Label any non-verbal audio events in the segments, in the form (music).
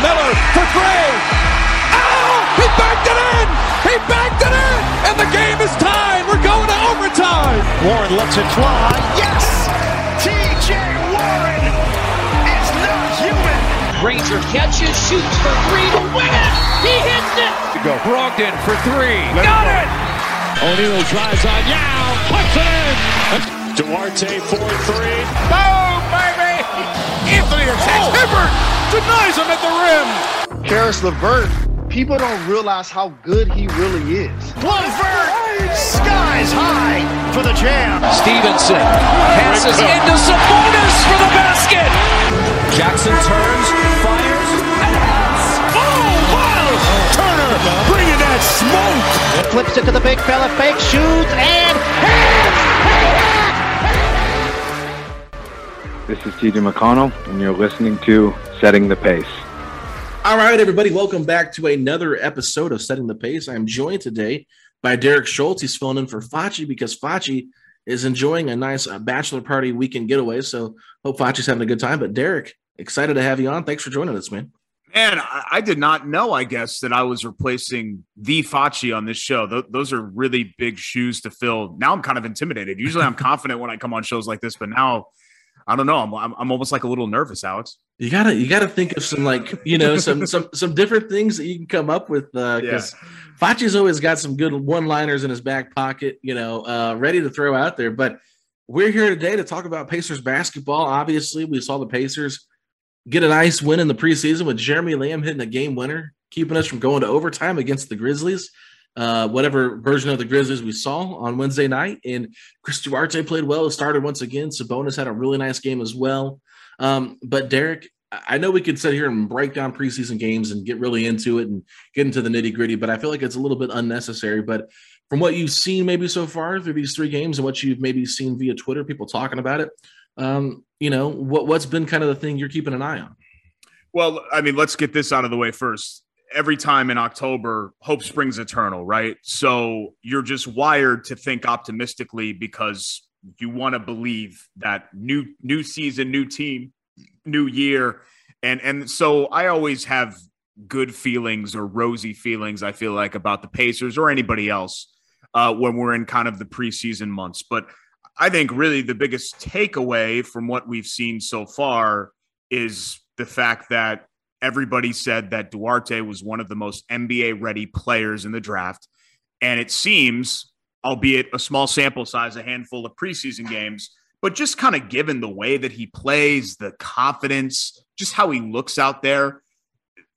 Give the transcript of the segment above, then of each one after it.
Miller for three. Oh, he backed it in. He backed it in. And the game is tied. We're going to overtime. Warren lets it fly. Yes. TJ Warren is not human. Granger catches, shoots for three to win it. He hits it. To Go. Brogdon for three. Let Got it. O'Neal drives on Yao. Puts it in. Duarte for three. Boom, baby. Anthony attacks. Oh. Hibbert denies him at the rim. Caris LeVert, people don't realize how good he really is. LeVert, skies high for the jam. Stephenson passes into Sabonis for the basket. Jackson turns, fires, and hits. Oh, wow! Turner bringing that smoke. Flips it to the big fella, fake shoots, and hits! This is TJ McConnell, and you're listening to Setting the Pace. All right, everybody, welcome back to another episode of Setting the Pace. I'm joined today by Derek Schultz. He's filling in for Facci because Facci is enjoying a nice uh, bachelor party weekend getaway. So hope Facci's having a good time. But Derek, excited to have you on. Thanks for joining us, man. Man, I, I did not know, I guess, that I was replacing the Facci on this show. Th- those are really big shoes to fill. Now I'm kind of intimidated. Usually I'm (laughs) confident when I come on shows like this, but now I don't know. I'm, I'm, I'm almost like a little nervous, Alex. You gotta you gotta think of some like you know some (laughs) some some different things that you can come up with because uh, yeah. Facci's always got some good one liners in his back pocket, you know, uh, ready to throw out there. But we're here today to talk about Pacers basketball. Obviously, we saw the Pacers get a nice win in the preseason with Jeremy Lamb hitting a game winner, keeping us from going to overtime against the Grizzlies uh, whatever version of the Grizzlies we saw on Wednesday night. And Chris Duarte played well. Started once again. Sabonis had a really nice game as well. Um, but Derek, I know we could sit here and break down preseason games and get really into it and get into the nitty gritty, but I feel like it's a little bit unnecessary. But from what you've seen maybe so far through these three games and what you've maybe seen via Twitter, people talking about it, um, you know, what, what's been kind of the thing you're keeping an eye on? Well, I mean, let's get this out of the way first every time in October, hope springs eternal, right? So you're just wired to think optimistically because you want to believe that new new season, new team, new year, and and so I always have good feelings or rosy feelings. I feel like about the Pacers or anybody else uh, when we're in kind of the preseason months, but. I think really the biggest takeaway from what we've seen so far is the fact that everybody said that Duarte was one of the most NBA ready players in the draft. And it seems, albeit a small sample size, a handful of preseason games, but just kind of given the way that he plays, the confidence, just how he looks out there,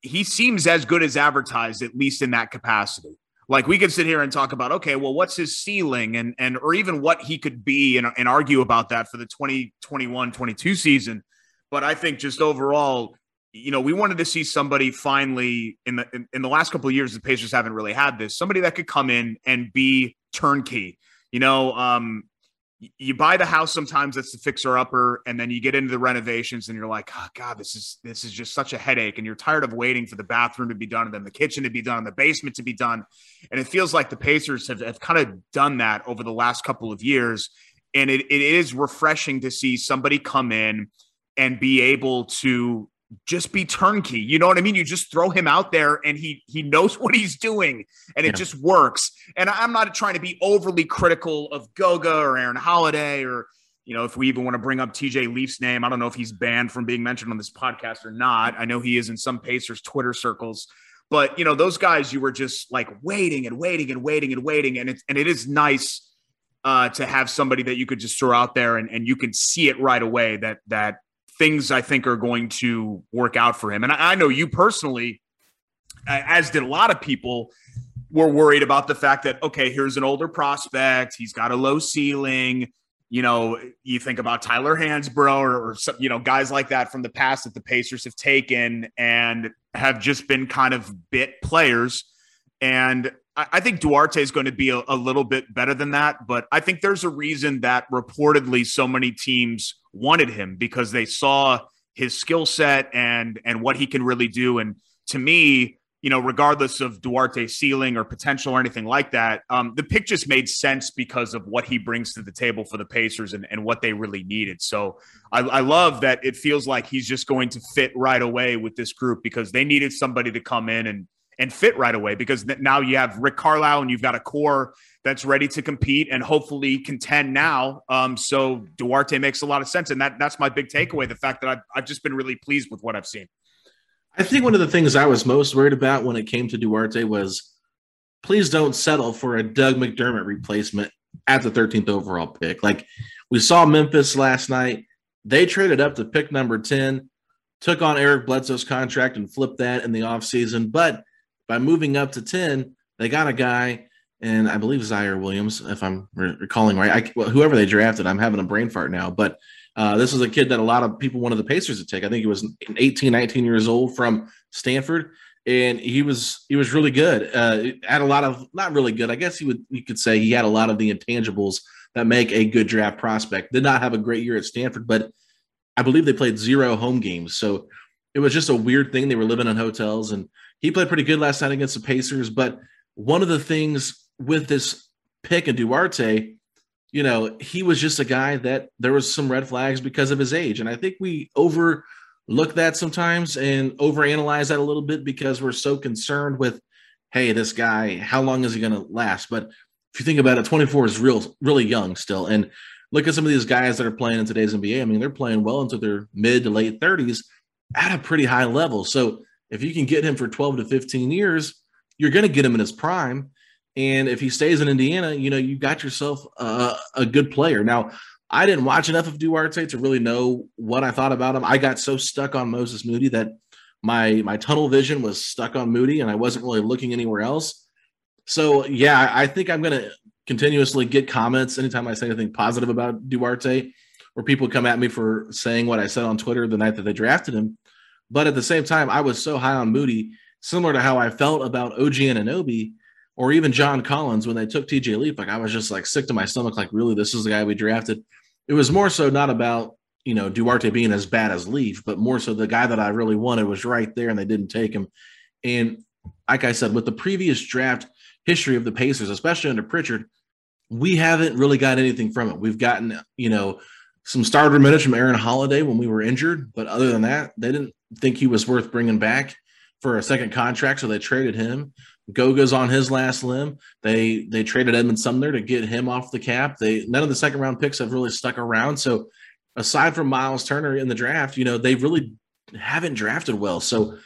he seems as good as advertised, at least in that capacity. Like we could sit here and talk about, okay, well, what's his ceiling and and or even what he could be and, and argue about that for the 2021 22 season. But I think just overall, you know, we wanted to see somebody finally in the in, in, the last couple of years. The Pacers haven't really had this. Somebody that could come in and be turnkey. You know, um, you buy the house sometimes that's the fixer upper, and then you get into the renovations, and you're like, oh, God, this is this is just such a headache, and you're tired of waiting for the bathroom to be done, and then the kitchen to be done, and the basement to be done, and it feels like the Pacers have, have kind of done that over the last couple of years And it, it is refreshing to see somebody come in and be able to just be turnkey. You know what I mean? You just throw him out there and he he knows (laughs) what he's doing and it yeah. just works. And I'm not trying to be overly critical of Goga or Aaron Holiday or you know, if we even want to bring up TJ Leaf's name, I don't know if he's banned from being mentioned on this podcast or not. I know he is in some Pacers Twitter circles, but you know, those guys you were just like waiting and waiting and waiting and waiting, and it's and it is nice uh, to have somebody that you could just throw out there and, and you can see it right away that that things I think are going to work out for him. And I, I know you personally, as did a lot of people, were worried about the fact that okay, here's an older prospect, he's got a low ceiling you know, you think about Tyler Hansbrough or, or some, you know, guys like that from the past that the Pacers have taken and have just been kind of bit players. And I, think Duarte is going to be a, a little bit better than that. But I think there's a reason that reportedly so many teams wanted him because they saw his skill set and and what he can really do. And to me, you know, regardless of Duarte's ceiling or potential or anything like that, um, the pick just made sense because of what he brings to the table for the Pacers and, and what they really needed. So I, I love that it feels like he's just going to fit right away with this group because they needed somebody to come in and and fit right away because now you have Rick Carlisle and you've got a core that's ready to compete and hopefully contend now. Um, so Duarte makes a lot of sense, and that that's my big takeaway: the fact that I've, I've just been really pleased with what I've seen. I think one of the things I was most worried about when it came to Duarte was please don't settle for a Doug McDermott replacement at the 13th overall pick. Like we saw Memphis last night, they traded up to pick number 10, took on Eric Bledsoe's contract and flipped that in the offseason. But by moving up to 10, they got a guy, and I believe Ziaire Williams, if I'm recalling right. I, well, whoever they drafted, I'm having a brain fart now, but uh, this was a kid that a lot of people wanted the Pacers to take. I think he was 18, 19 years old from Stanford, and he was he was really good. Uh, had a lot of not really good. I guess you would you could say he had a lot of the intangibles that make a good draft prospect. Did not have a great year at Stanford, but I believe they played zero home games, so it was just a weird thing. They were living in hotels, and he played pretty good last night against the Pacers. But one of the things with this pick and Duarte you know, he was just a guy that there was some red flags because of his age. And I think we overlook that sometimes and overanalyze that a little bit because we're so concerned with, hey, this guy, how long is he going to last? But if you think about it, 24 is real, really young still. And look at some of these guys that are playing in today's NBA. I mean, they're playing well into their mid to late 30s at a pretty high level. So if you can get him for 12 to 15 years, you're going to get him in his prime. And if he stays in Indiana, you know, you got yourself a, a good player. Now, I didn't watch enough of Duarte to really know what I thought about him. I got so stuck on Moses Moody that my my tunnel vision was stuck on Moody and I wasn't really looking anywhere else. So yeah, I think I'm gonna continuously get comments anytime I say anything positive about Duarte, or people come at me for saying what I said on Twitter the night that they drafted him. But at the same time, I was so high on Moody, similar to how I felt about OG Anunoby or even John Collins when they took TJ Leaf, like I was just like sick to my stomach, like really, this is the guy we drafted. It was more so not about you know Duarte being as bad as Leaf, but more so the guy that I really wanted was right there, and they didn't take him. And like I said, with the previous draft history of the Pacers, especially under Pritchard, we haven't really got anything from it. We've gotten you know some starter minutes from Aaron Holiday when we were injured, but other than that, they didn't think he was worth bringing back for a second contract, so they traded him. Goga's on his last limb. They they traded Edmond Sumner to get him off the cap. They none of the second round picks have really stuck around. So aside from Miles Turner in the draft, you know, they really haven't drafted well. So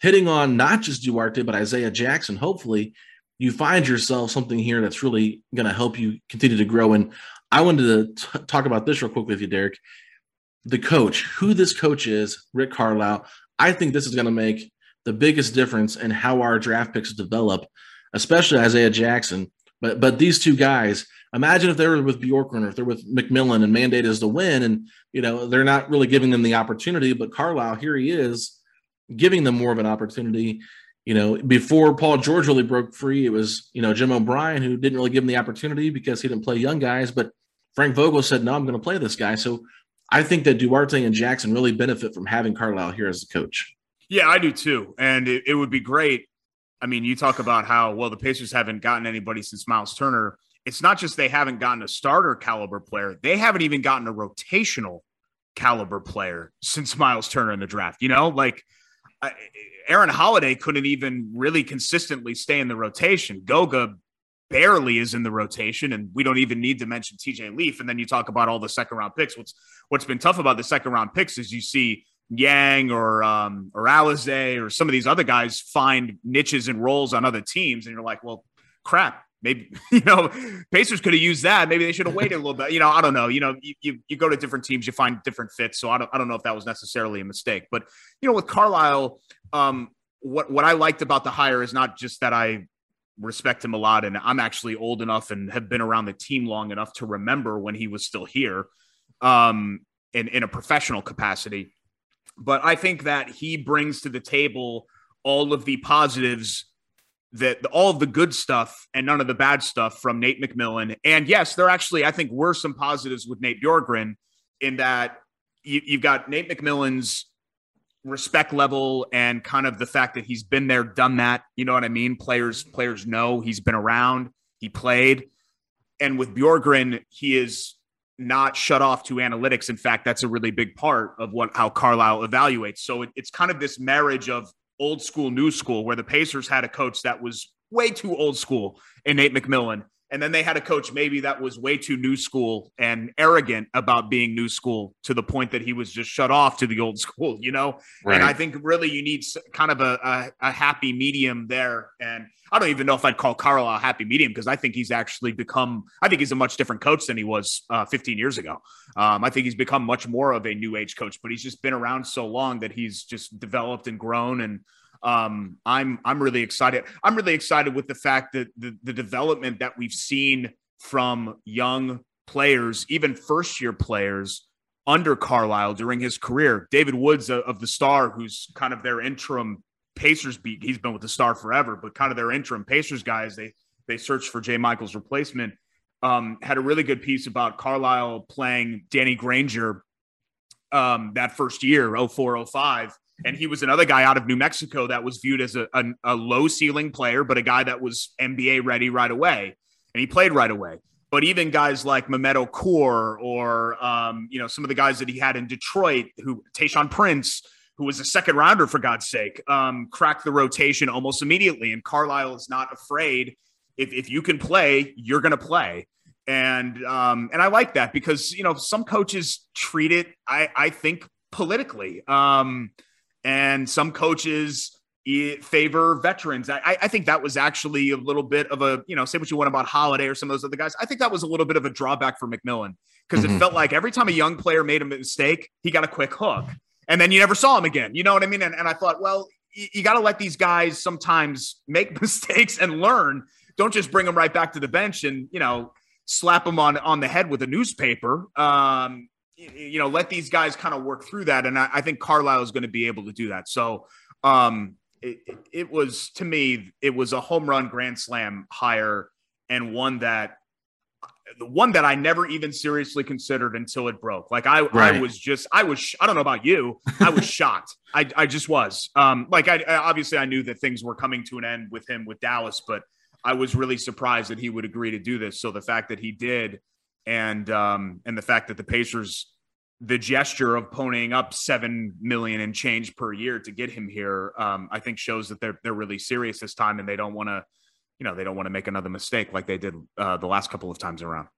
hitting on not just Duarte, but Isaiah Jackson, hopefully you find yourself something here that's really going to help you continue to grow. And I wanted to t- talk about this real quick with you, Derek. The coach, who this coach is, Rick Carlisle. I think this is going to make the biggest difference in how our draft picks develop, especially Isaiah Jackson. But but these two guys, imagine if they were with Bjorkgren or if they're with McMillan and mandate is to win, and you know they're not really giving them the opportunity. But Carlisle, here he is, giving them more of an opportunity. You know, before Paul George really broke free, it was you know Jim O'Brien who didn't really give him the opportunity because he didn't play young guys. But Frank Vogel said, "No, I'm going to play this guy." So I think that Duarte and Jackson really benefit from having Carlisle here as a coach. Yeah, I do too. And it, it would be great. I mean, you talk about how, well, the Pacers haven't gotten anybody since Miles Turner. it's not just they haven't gotten a starter caliber player, they haven't even gotten a rotational caliber player since Miles Turner in the draft. You know, like Aaron Holiday couldn't even really consistently stay in the rotation. Goga barely is in the rotation, and we don't even need to mention TJ Leaf. And then you talk about all the second round picks. What's what's been tough about the second round picks is you see Yang or um, or Alize or some of these other guys find niches and roles on other teams, and you're like, well, crap. Maybe (laughs) you know Pacers could have used that. Maybe they should have waited a little bit. You know, I don't know. You know, you, you, you go to different teams, you find different fits. So I don't I don't know if that was necessarily a mistake. But you know, with Carlisle, um, what what I liked about the hire is not just that I respect him a lot, and I'm actually old enough and have been around the team long enough to remember when he was still here, um, in in a professional capacity. But I think that he brings to the table all of the positives that all of the good stuff and none of the bad stuff from Nate McMillan. And yes, there actually, I think, were some positives with Nate Bjorkgren in that you, you've got Nate McMillan's respect level and kind of the fact that he's been there, done that. You know what I mean? Players, players know he's been around, he played. And with Bjorkgren, he is not shut off to analytics. In fact, that's a really big part of what how Carlisle evaluates. So it, it's kind of this marriage of old school, new school, where the Pacers had a coach that was way too old school in Nate McMillan. And then they had a coach maybe that was way too new school and arrogant about being new school to the point that he was just shut off to the old (laughs) school, you know? Right. And I think really you need kind of a, a, a happy medium there. And I don't even know if I'd call Carl a happy medium because I think he's actually become, I think he's a much different coach than he was uh, 15 years ago. Um, I think he's become much more of a new age coach, but he's just been around so long that he's just developed and grown. And um, I'm, I'm really excited. I'm really excited with the fact that the, the development that we've seen from young players, even first year players under Carlisle during his career. David Woods of the Star, who's kind of their interim Pacers beat. He's been with the Star forever, but kind of their interim Pacers guys. They they searched for Jay Michaels' replacement. Um, had a really good piece about Carlisle playing Danny Granger um, that first year, 04, 05. And he was another guy out of New Mexico that was viewed as a, a, a low ceiling player, but a guy that was NBA ready right away. And he played right away. But even guys like Mehmet Okur or, um, you know, some of the guys that he had in Detroit, who Tayshaun Prince, who was a second rounder for God's sake, um, cracked the rotation almost immediately. And Carlisle is not afraid. If, if you can play, you're going to play. And um, and I like that because you know some coaches treat it, I, I think, politically. Um, and some coaches favor veterans. I, I think that was actually a little bit of a, you know, say what you want about Holiday or some of those other guys. I think that was a little bit of a drawback for McMillan because mm-hmm. it felt like every time a young player made a mistake, he got a quick hook and then you never saw him again. You know what I mean? And, and I thought, well, you, you got to let these guys sometimes make (laughs) mistakes and learn. Don't just bring them right back to the bench and you know slap them on on the head with a newspaper. Um, you, know, let these guys kind of work through that, and I, I think Carlisle is going to be able to do that. So. Um, it, it was to me, it was a home run grand slam hire and one that the one that I never even seriously considered until it broke. Like I, right. I was just, I was, I don't know about you, I was (laughs) shocked. I, I just was. Um, like I, I, obviously I knew that things were coming to an end with him with Dallas, but I was really surprised that he would agree to do this. So the fact that he did, and um, and the fact that the Pacers, the gesture of ponying up seven million and change per year to get him here, um, I think shows that they're they're really serious this time and they don't want to you know they don't want to make another mistake like they did uh, the last couple of times around.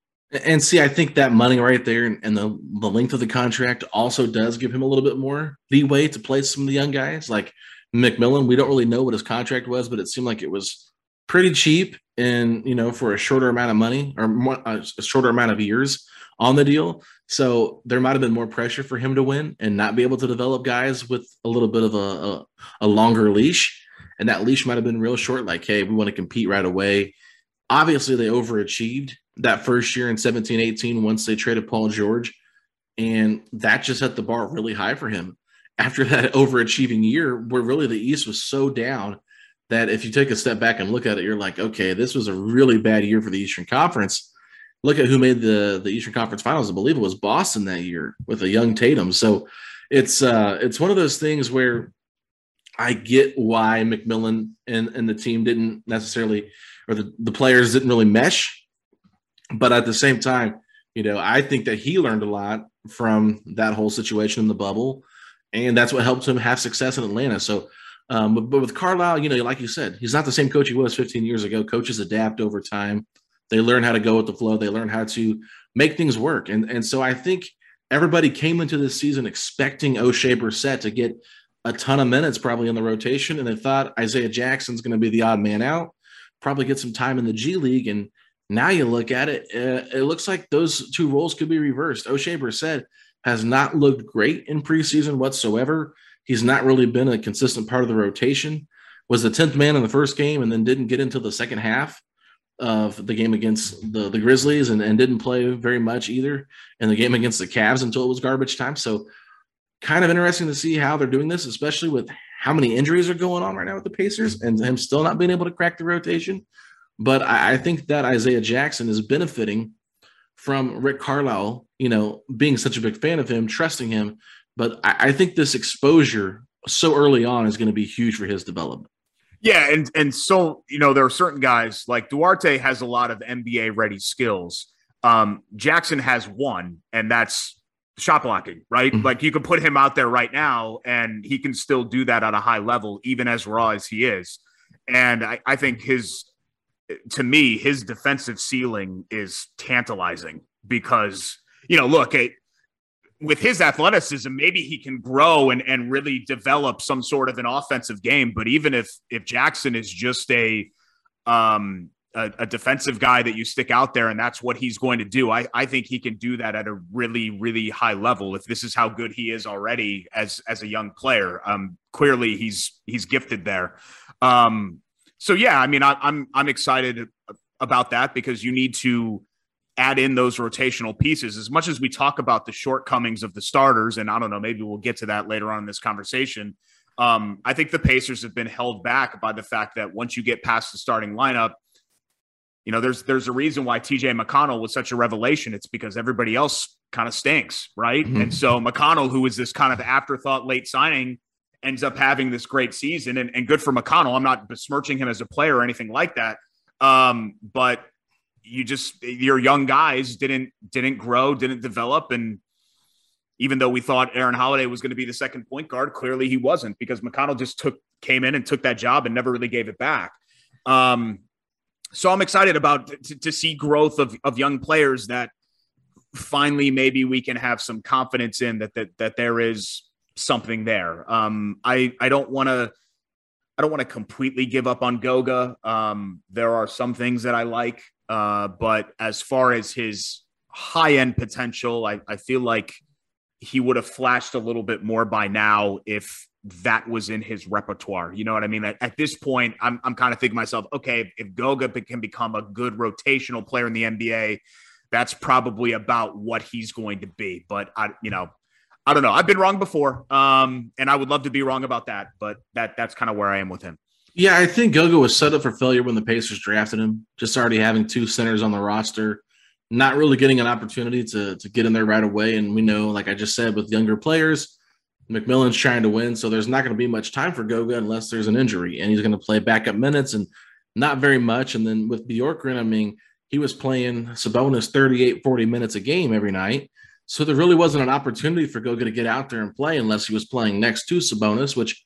And see, I think that money right there and the the length of the contract also does give him a little bit more leeway to play some of the young guys. Like McMillan, we don't really know what his contract was, but it seemed like it was pretty cheap and you know for a shorter amount of money or more, uh, a shorter amount of years on the deal. So there might have been more pressure for him to win and not be able to develop guys with a little bit of a, a, a longer leash and that leash might have been real short. Like, hey, we want to compete right away. Obviously, they overachieved that first year in 17 18 once they traded Paul George. And that just set the bar really high for him. After that (laughs) overachieving year, where really the East was so down that if you take a step back and look at it, you're like, okay, this was a really bad year for the Eastern Conference. Look at who made the, the Eastern Conference Finals. I believe it was Boston that year with a young Tatum. So it's uh, it's one of those things where I get why McMillan and, and the team didn't necessarily, or the, the players didn't really mesh But at the same time, you know, I think that he learned a lot from that whole situation in the bubble, and that's what helped him have success in Atlanta. So, um, but, but with Carlisle, you know, like you said, he's not the same coach he was 15 years ago. Coaches adapt over time. They learn how to go with the flow. They learn how to make things work. And and so I think everybody came into this season expecting Oshae Brissett to get a ton of minutes probably in the rotation, and they thought Isaiah Jackson's going to be the odd man out, probably get some time in the G League. And now you look at it, uh, it looks like those two roles could be reversed. Oshae Brissett has not looked great in preseason whatsoever. He's not really been a consistent part of the rotation. Was the 10th man in the first game and then didn't get into the second half of the game against the, the Grizzlies and, and didn't play very much either in the game against the Cavs until it was garbage time. So kind of interesting to see how they're doing this, especially with how many injuries are going on right now with the Pacers and him still not being able to crack the rotation. But I, I think that Isaiah Jackson is benefiting from Rick Carlisle, you know, being such a big fan of him, trusting him. But I, I think this exposure so early on is going to be huge for his development. Yeah, and and so you know there are certain guys like Duarte has a lot of NBA ready skills. Um, Jackson has one, and that's shot blocking, right? Mm-hmm. Like you could put him out there right now and he can still do that at a high level, even as raw as he is. And I, I think his, to me, his defensive ceiling is tantalizing because, you know, look, it, with his athleticism, maybe he can grow and, and really develop some sort of an offensive game. But even if if Jackson is just a um, a, a, defensive guy that you stick out there and that's what he's going to do. I, I think he can do that at a really, really high level if this is how good he is already as as a young player. Um, clearly he's he's gifted there. Um, so yeah, I mean I, I'm I'm excited about that because you need to add in those rotational pieces as much as we talk about the shortcomings of the starters and I don't know maybe we'll get to that later on in this conversation. Um, I think the Pacers have been held back by the fact that once you get past the starting lineup, you know, there's there's a reason why TJ McConnell was such a revelation. It's because everybody else kind of stinks, right? Mm-hmm. And so McConnell, who was this kind of afterthought late signing, ends up having this great season. And, and good for McConnell. I'm not besmirching him as a player or anything like that. Um, but you just your young guys didn't didn't grow, didn't develop, and even though we thought Aaron Holiday was going to be the second point guard, clearly he wasn't because McConnell just took came in and took that job and never really gave it back. Um, so I'm excited about to, to see growth of, of young players that finally maybe we can have some confidence in that that that there is something there. Um, I I don't want to I don't want to completely give up on Goga. Um, there are some things that I like, uh, but as far as his high end potential, I, I feel like he would have flashed a little bit more by now if that was in his repertoire. You know what I mean? At, at this point, I'm, I'm kind of thinking myself, okay, if, Goga can become a good rotational player in the NBA, that's probably about what he's going to be. But I, you know, I don't know. I've been wrong before, um, and I would love to be wrong about that. But that that's kind of where I am with him. Yeah, I think Goga was set up for failure when the Pacers drafted him. Just already having two centers on the roster, not really getting an opportunity to to get in there right away. And we know, like I just said, with younger players McMillan's trying to win, so there's not going to be much time for Goga unless there's an injury, and he's going to play backup minutes and not very much. And then with Bjorkgren, I mean, he was playing Sabonis 38, 40 minutes a game every night. So there really wasn't an opportunity for Goga to get out there and play unless he was playing next to Sabonis, which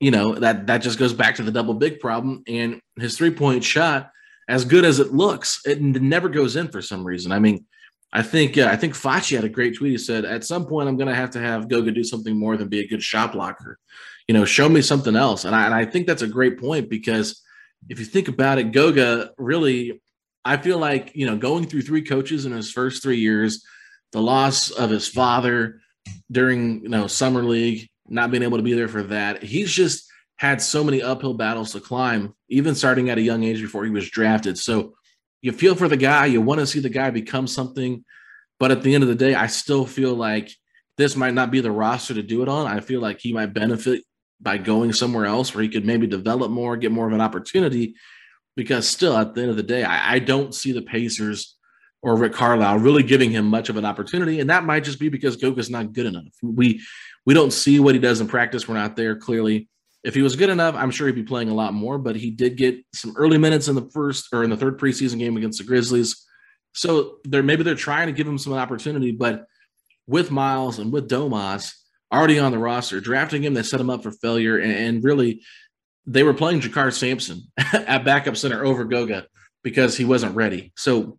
you know that that just goes back to the double big problem. And his three point shot, as good as it looks, it never goes in for some reason. I mean, I think uh, I think Facci had a great tweet. He said, "At some point, I'm going to have to have Goga do something more than be a good shot blocker. You know, show me something else." And I, and I think that's a great point because if you think about it, Goga really, I feel like you know, going through three coaches in his first three years, the loss of his father during you know summer league, not being able to be there for that, he's just had so many uphill battles to climb, even starting at a young age before he was drafted. So you feel for the guy, you want to see the guy become something, but at the end of the day, I still feel like this might not be the roster to do it on. I feel like he might benefit by going somewhere else where he could maybe develop more, get more of an opportunity. Because still, at the end of the day, I, I don't see the Pacers or Rick Carlisle really giving him much of an opportunity, and that might just be because Goga's not good enough. We we don't see what he does in practice. We're not there clearly. If he was good enough, I'm sure he'd be playing a lot more, but he did get some early minutes in the first or in the third preseason game against the Grizzlies. So they're maybe they're trying to give him some opportunity, but with Miles and with Domas already on the roster, drafting him, they set him up for failure. And, and really, they were playing JaKarr Sampson (laughs) at backup center over Goga because he wasn't ready. So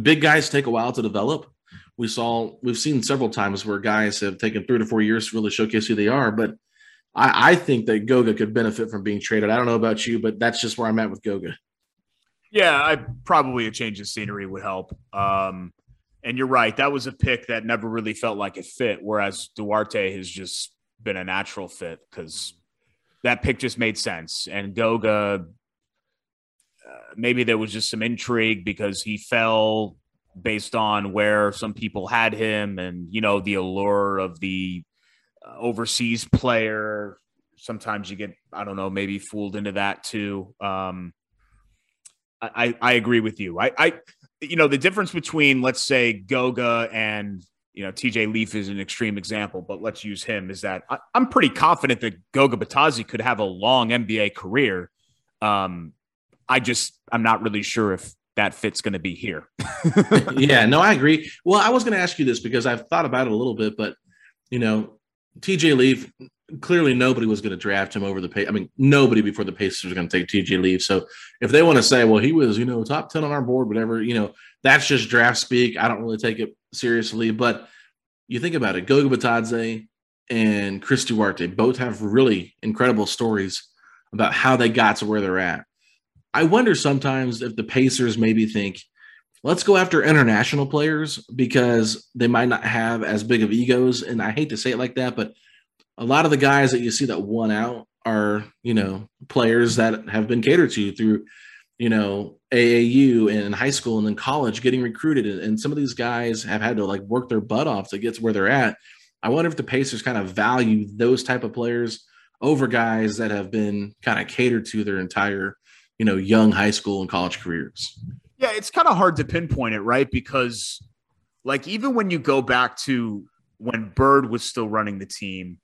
big guys take a while to develop. We saw we've seen several times where guys have taken three to four years to really showcase who they are, but I, I think that Goga could benefit from being traded. I don't know about you, but that's just where I'm at with Goga. Yeah, I probably a change of scenery would help. Um, and you're right, that was a pick that never really felt like it fit. Whereas Duarte has just been a natural fit because that pick just made sense. And Goga, uh, maybe there was just some intrigue because he fell based on where some people had him, and you know the allure of the uh, overseas player. Sometimes you get, I don't know, maybe fooled into that too. Um, I, I agree with you. I, I, you know, the difference between, let's say, Goga and, you know, TJ Leaf is an extreme example, but let's use him is that I, am pretty confident that Goga Bitadze could have a long NBA career. Um, I just, I'm not really sure if that fit's going to be here. (laughs) yeah, no, I agree. Well, I was going to ask you this because I've thought about it a little bit, but, you know, TJ Leaf, clearly nobody was going to draft him over the pay. I mean, nobody before the Pacers are going to take TJ Leaf. So if they want to say, well, he was, you know, top 10 on our board, whatever, you know, that's just draft speak. I don't really take it seriously. But you think about it, Goga Bitadze and Chris Duarte both have really incredible stories about how they got to where they're at. I wonder sometimes if the Pacers maybe think, let's go after international players because they might not have as big of egos. And I hate to say it like that, but a lot of the guys that you see that won out are, you know, players that have been catered to through, you know, AAU and high school and then college getting recruited. And some of these guys have had to like work their butt off to get to where they're at. I wonder if the Pacers kind of value those type of players over guys that have been kind of catered to their entire, you know, young high school and college careers. Yeah, it's kind of hard to pinpoint it, right? Because like even when you go back to when Bird was still running the team,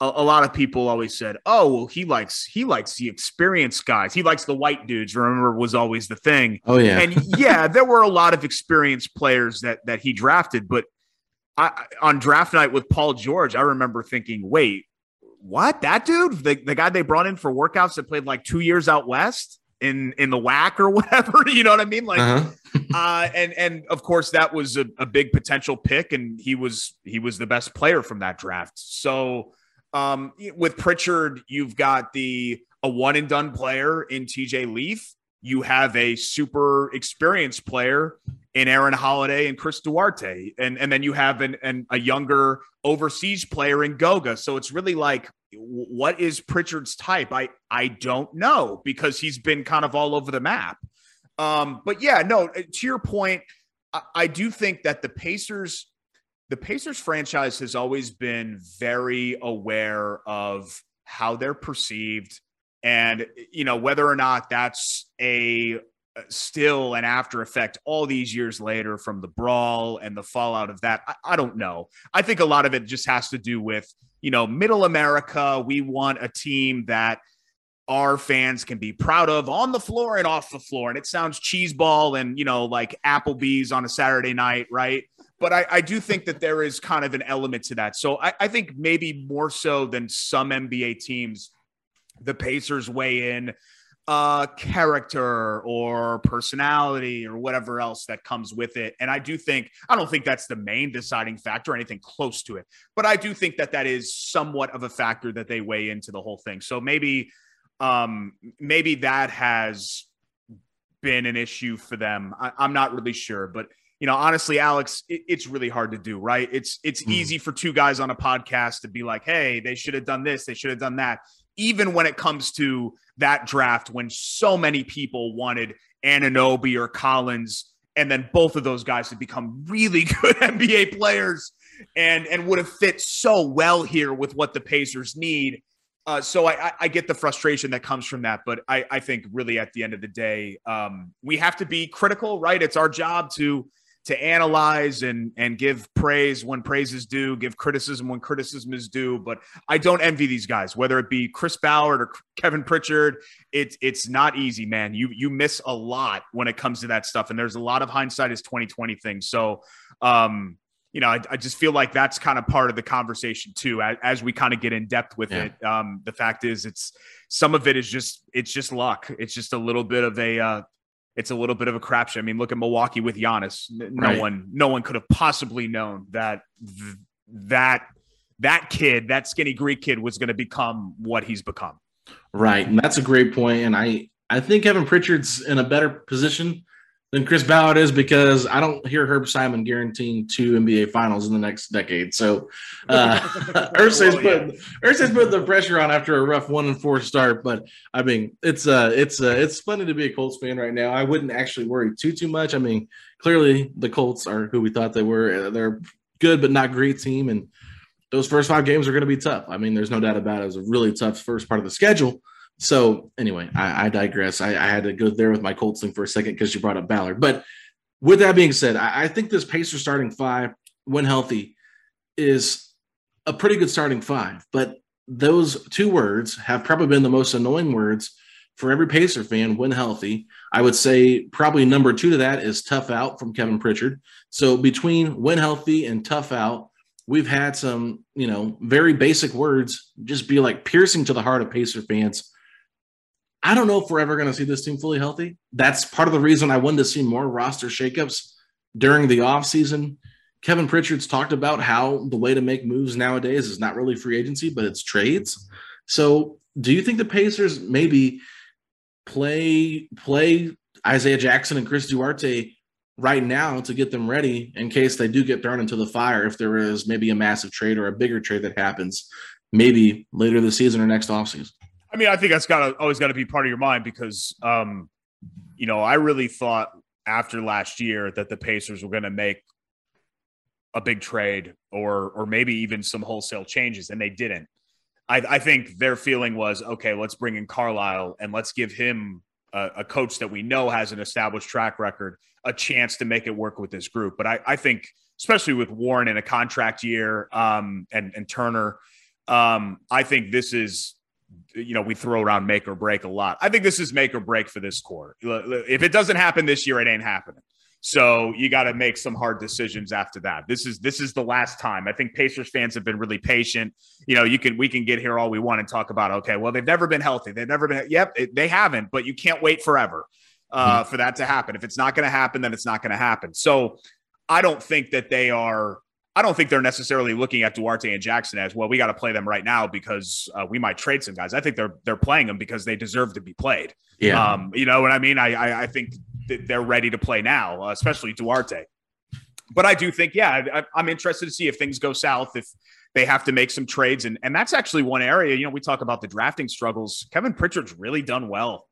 a, a, lot of people always said, "Oh, well, he likes he likes the experienced guys. He likes the white dudes." Remember, was always the thing. Oh yeah, and yeah, there were a lot of experienced players that that he drafted. But I, on draft night with Paul George, I remember thinking, "Wait, what? That dude, the, the guy they brought in for workouts that played like two years out west." in in the WAC or (laughs) whatever. You know what I mean? Like, uh-huh. (laughs) uh, and and of course that was a, a, big potential pick, and he was he was the best player from that draft. So um, with Pritchard, you've got the a one and done player in TJ Leaf. You have a super experienced player in Aaron Holiday and Chris Duarte, and and then you have an, an a younger overseas player in Goga. So it's really like, what is Pritchard's type? I I don't know because he's been kind of all over the map. Um, but yeah, no. To your point, I, I do think that the Pacers the Pacers franchise has always been very aware of how they're perceived and you know whether or not that's a still an after effect all these years later from the brawl and the fallout of that I, I, don't know. I think a lot of it just has to do with you know middle america. We want a team that our fans can be proud of on the floor and off the floor. And it sounds cheeseball and you know like applebee's on a saturday night right? But I, I, do think that there is kind of an element to that. So I, I, think maybe more so than some NBA teams, the Pacers weigh in uh, character or personality or whatever else that comes with it. And I do think, I don't think that's the main deciding factor or anything close to it, but I do think that that is somewhat of a factor that they weigh into the whole thing. So maybe, um, maybe that has been an issue for them. I, I'm not really sure, but you know, honestly, Alex, it, it's really hard to do, right? It's it's mm. easy for two guys on a podcast to be like, "Hey, they should have done this, they should have done that." Even when it comes to that draft, when so many people wanted Anunoby or Collins, and then both of those guys have become really (laughs) good NBA players and and would have fit so well here with what the Pacers need. Uh, so I, I, get the frustration that comes from that, but I, I think really at the end of the day, um, we have to be critical, right? It's our job to to analyze and and give praise when praise is due, give criticism when criticism is due. But I don't envy these guys, whether it be Chris Ballard or Kevin Pritchard. It's it's not easy, man. You you miss a lot when it comes to that stuff, and there's a lot of hindsight is 2020 things. So um, you know, I, I, just feel like that's kind of part of the conversation too, as, as we kind of get in depth with yeah. it. Um, the fact is, it's some of it is just it's just luck. It's just a little bit of a uh, it's a little bit of a crapshoot. I mean, look at Milwaukee with Giannis. No right. one, no one could have possibly known that th- that that kid, that skinny Greek kid, was going to become what he's become. Right, and that's a great point. And I I think Kevin Pritchard's in a better position than Chris Ballard is because I don't hear Herb Simon guaranteeing two NBA finals in the next decade. So uh Irsay's putting Irsay's putting the pressure on after a rough one and four start. But I mean it's uh it's uh it's funny to be a Colts fan right now. I wouldn't actually worry too too much. I mean, clearly the Colts are who we thought they were. They're good but not great team. And those first five games are going to be tough. I mean, there's no doubt about it. It was a really tough first part of the schedule. So anyway, I, I digress. I, I, had to go there with my Colts thing for a second because you brought up Ballard. But with that being said, I, I think this Pacer starting five, when healthy, is a pretty good starting five. But those two words have probably been the most annoying words for every Pacer fan when healthy. I would say probably number two to that is tough out from Kevin Pritchard. So between when healthy and tough out, we've had some, you know, very basic words just be like piercing to the heart of Pacer fans I don't know if we're ever going to see this team fully healthy. That's part of the reason I wanted to see more roster shakeups during the offseason. Kevin Pritchard's talked about how the way to make moves nowadays is not really free agency, but it's trades. So, do you think the Pacers maybe play play Isaiah Jackson and Chris Duarte right now to get them ready in case they do get thrown into the fire if there is maybe a massive trade or a bigger trade that happens maybe later this season or next offseason? I mean, I think that's got to always got to be part of your mind because, um, you know, I really thought after last year that the Pacers were going to make a big trade or or maybe even some wholesale changes, and they didn't. I, I think their feeling was okay. Let's bring in Carlisle and let's give him a, a, coach that we know has an established track record a chance to make it work with this group. But I, I think, especially with Warren in a contract year um, and and Turner, um, I think this is you know, we throw around make or break a lot. I think this is make or break for this core. If it doesn't happen this year, it ain't happening. So you got to make some hard decisions after that. This is this is the last time. I think Pacers fans have been really patient. You know, you can we can get here all we want and talk about okay, well they've never been healthy. They've never been. Yep, they haven't. But you can't wait forever uh, mm-hmm. for that to happen. If it's not going to happen, then it's not going to happen. So I don't think that they are I don't think they're necessarily looking at Duarte and Jackson as well. We got to play them right now because uh, we might trade some guys. I think they're they're playing them because they deserve to be played. Yeah, um, you know what I mean. I I, I think they're ready to play now, uh, especially Duarte. But I do think, yeah, I, I'm interested to see if things go south if they have to make some trades, and and that's actually one area. You know, we talk about the drafting struggles. Kevin Pritchard's really done well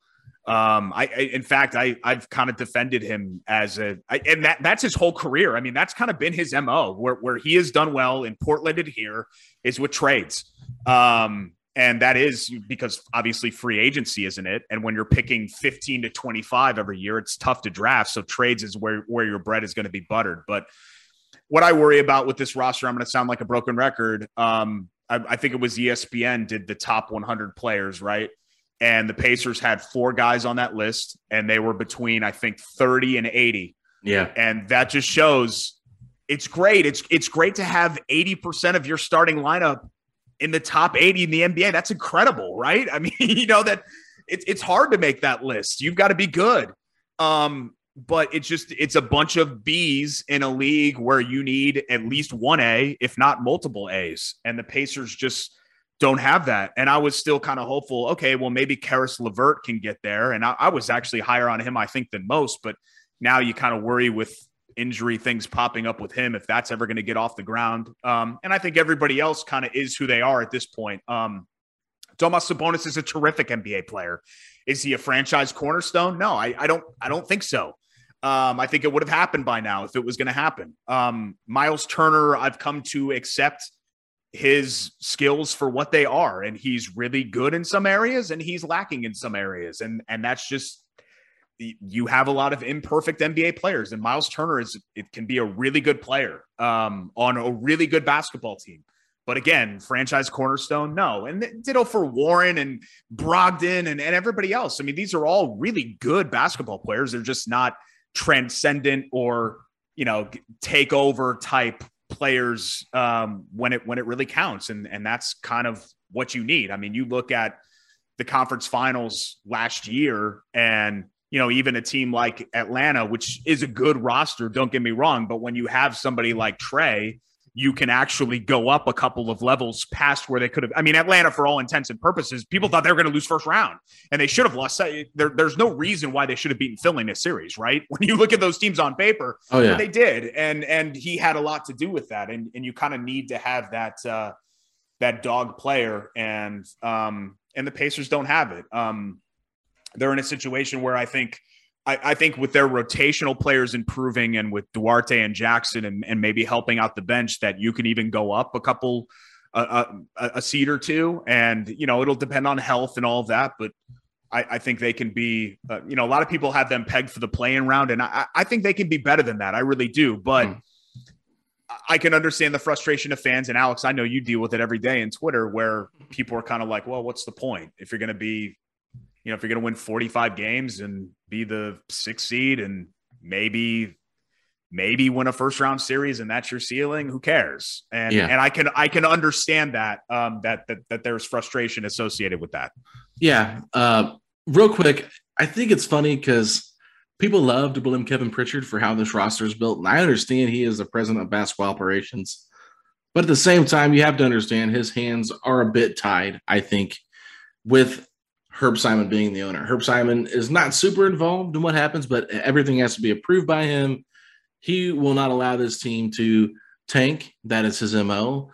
um, I, I, in fact, I I've kind of defended him as a, I, and that that's his whole career. I mean, that's kind of been his mo. Where where he has done well in Portland and here is with trades. Um, and that is because obviously free agency isn't it and when you're picking 15 to 25 every year it's tough to draft so trades is where where your bread is going to be buttered but what i worry about with this roster i'm going to sound like a broken record um, I, I, think it was espn did the top 100 players right and the Pacers had four guys on that list, and they were between I think 30 and 80. Yeah, and that just shows it's great. It's it's great to have 80% of your starting lineup in the top 80 in the NBA. That's incredible, right? I (laughs) mean, you know that it's it's hard to make that list. You've got to be good. Um, but it's just it's a bunch of B's in a league where you need at least one A, if not multiple A's, and the Pacers just don't have that. And I was still kind of hopeful, okay, well, maybe Caris LeVert can get there. And I, I, was actually higher on him, I think, than most. But now you kind of worry with injury things popping up with him if that's ever going to get off the ground. Um, and I think everybody else kind of is who they are at this point. Um, Domas Sabonis is a terrific NBA player. Is he a franchise cornerstone? No, I, I don't. I don't think so. Um, I think it would have happened by now if it was going to happen. Um, Miles Turner, I've come to accept his skills for what they are and he's really good in some areas and he's lacking in some areas and and that's just you have a lot of imperfect NBA players, and Miles Turner is it can be a really good player um, on a really good basketball team. But again, franchise cornerstone, no. And ditto for Warren and Brogdon and, and everybody else. I mean, these are all really good basketball players. They're just not transcendent or, you know, take over type players um, when it when it really counts. And and that's kind of what you need. I mean, you look at the conference finals last year and you know, even a team like Atlanta, which is a good roster, don't get me wrong, but when you have somebody like Trae you can actually go up a couple of levels past where they could have. I mean, Atlanta, for all intents and purposes, people thought they were going to lose first round, and they should have lost. There, there's no reason why they should have beaten Philly in this series, right? (laughs) When you look at those teams on paper, oh yeah, they did, and and he had a lot to do with that, and and you kind of need to have that uh, that dog player, and um and the Pacers don't have it. Um, they're in a situation where I think I, I, think with their rotational players improving and with Duarte and Jackson and, and maybe helping out the bench, that you can even go up a couple, a, a, a seed or two. And, you know, it'll depend on health and all of that. But I, I think they can be, uh, you know, a lot of people have them pegged for the play-in round. And I, I think they can be better than that. I really do. But mm. I can understand the frustration of fans. And Alex, I know you deal with it every day in Twitter where people are kind of like, well, what's the point if you're going to be you know, if you're going to win 45 games and be the sixth seed and maybe maybe win a first round series and that's your ceiling who cares and yeah. and i can i can understand that um that that, that there's frustration associated with that yeah uh real quick i think it's funny because people love to blame kevin pritchard for how this roster is built and i understand he is the president of basketball operations but at the same time you have to understand his hands are a bit tied i think with Herb Simon being the owner. Herb Simon is not super involved in what happens, but everything has to be approved by him. He will not allow this team to tank. That is his MO.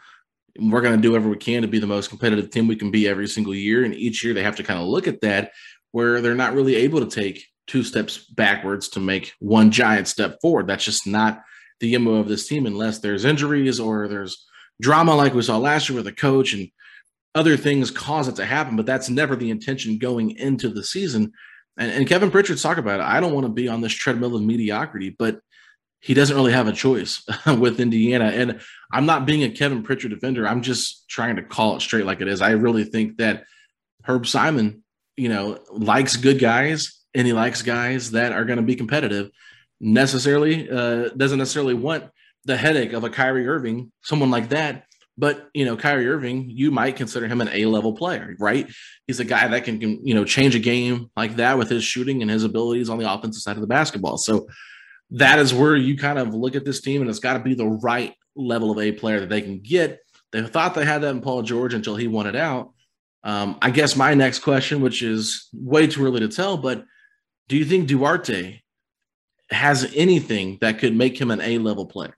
We're going to do whatever we can to be the most competitive team we can be every single year. And each year they have to kind of look at that where they're not really able to take two steps backwards to make one giant step forward. That's just not the MO of this team unless there's injuries or there's drama like we saw last year with the coach and other things cause it to happen, but that's never the intention going into the season. And, and Kevin Pritchard's talk about it. I don't want to be on this treadmill of mediocrity, but he doesn't really have a choice (laughs) with Indiana. And I'm not being a Kevin Pritchard defender. I'm just trying to call it straight like it is. I really think that Herb Simon, you know, likes good guys and he likes guys that are going to be competitive. Necessarily uh, doesn't necessarily want the headache of a Kyrie Irving, someone like that, but you know, Kyrie Irving, you might consider him an A-level player, right? He's a guy that can, can, you know change a game like that with his shooting and his abilities on the offensive side of the basketball. So that is where you kind of look at this team, and it's got to be the right level of A player that they can get. They thought they had that in Paul George until he it out. Um, I guess my next question, which is way too early to tell, but do you think Duarte has anything that could make him an A level player?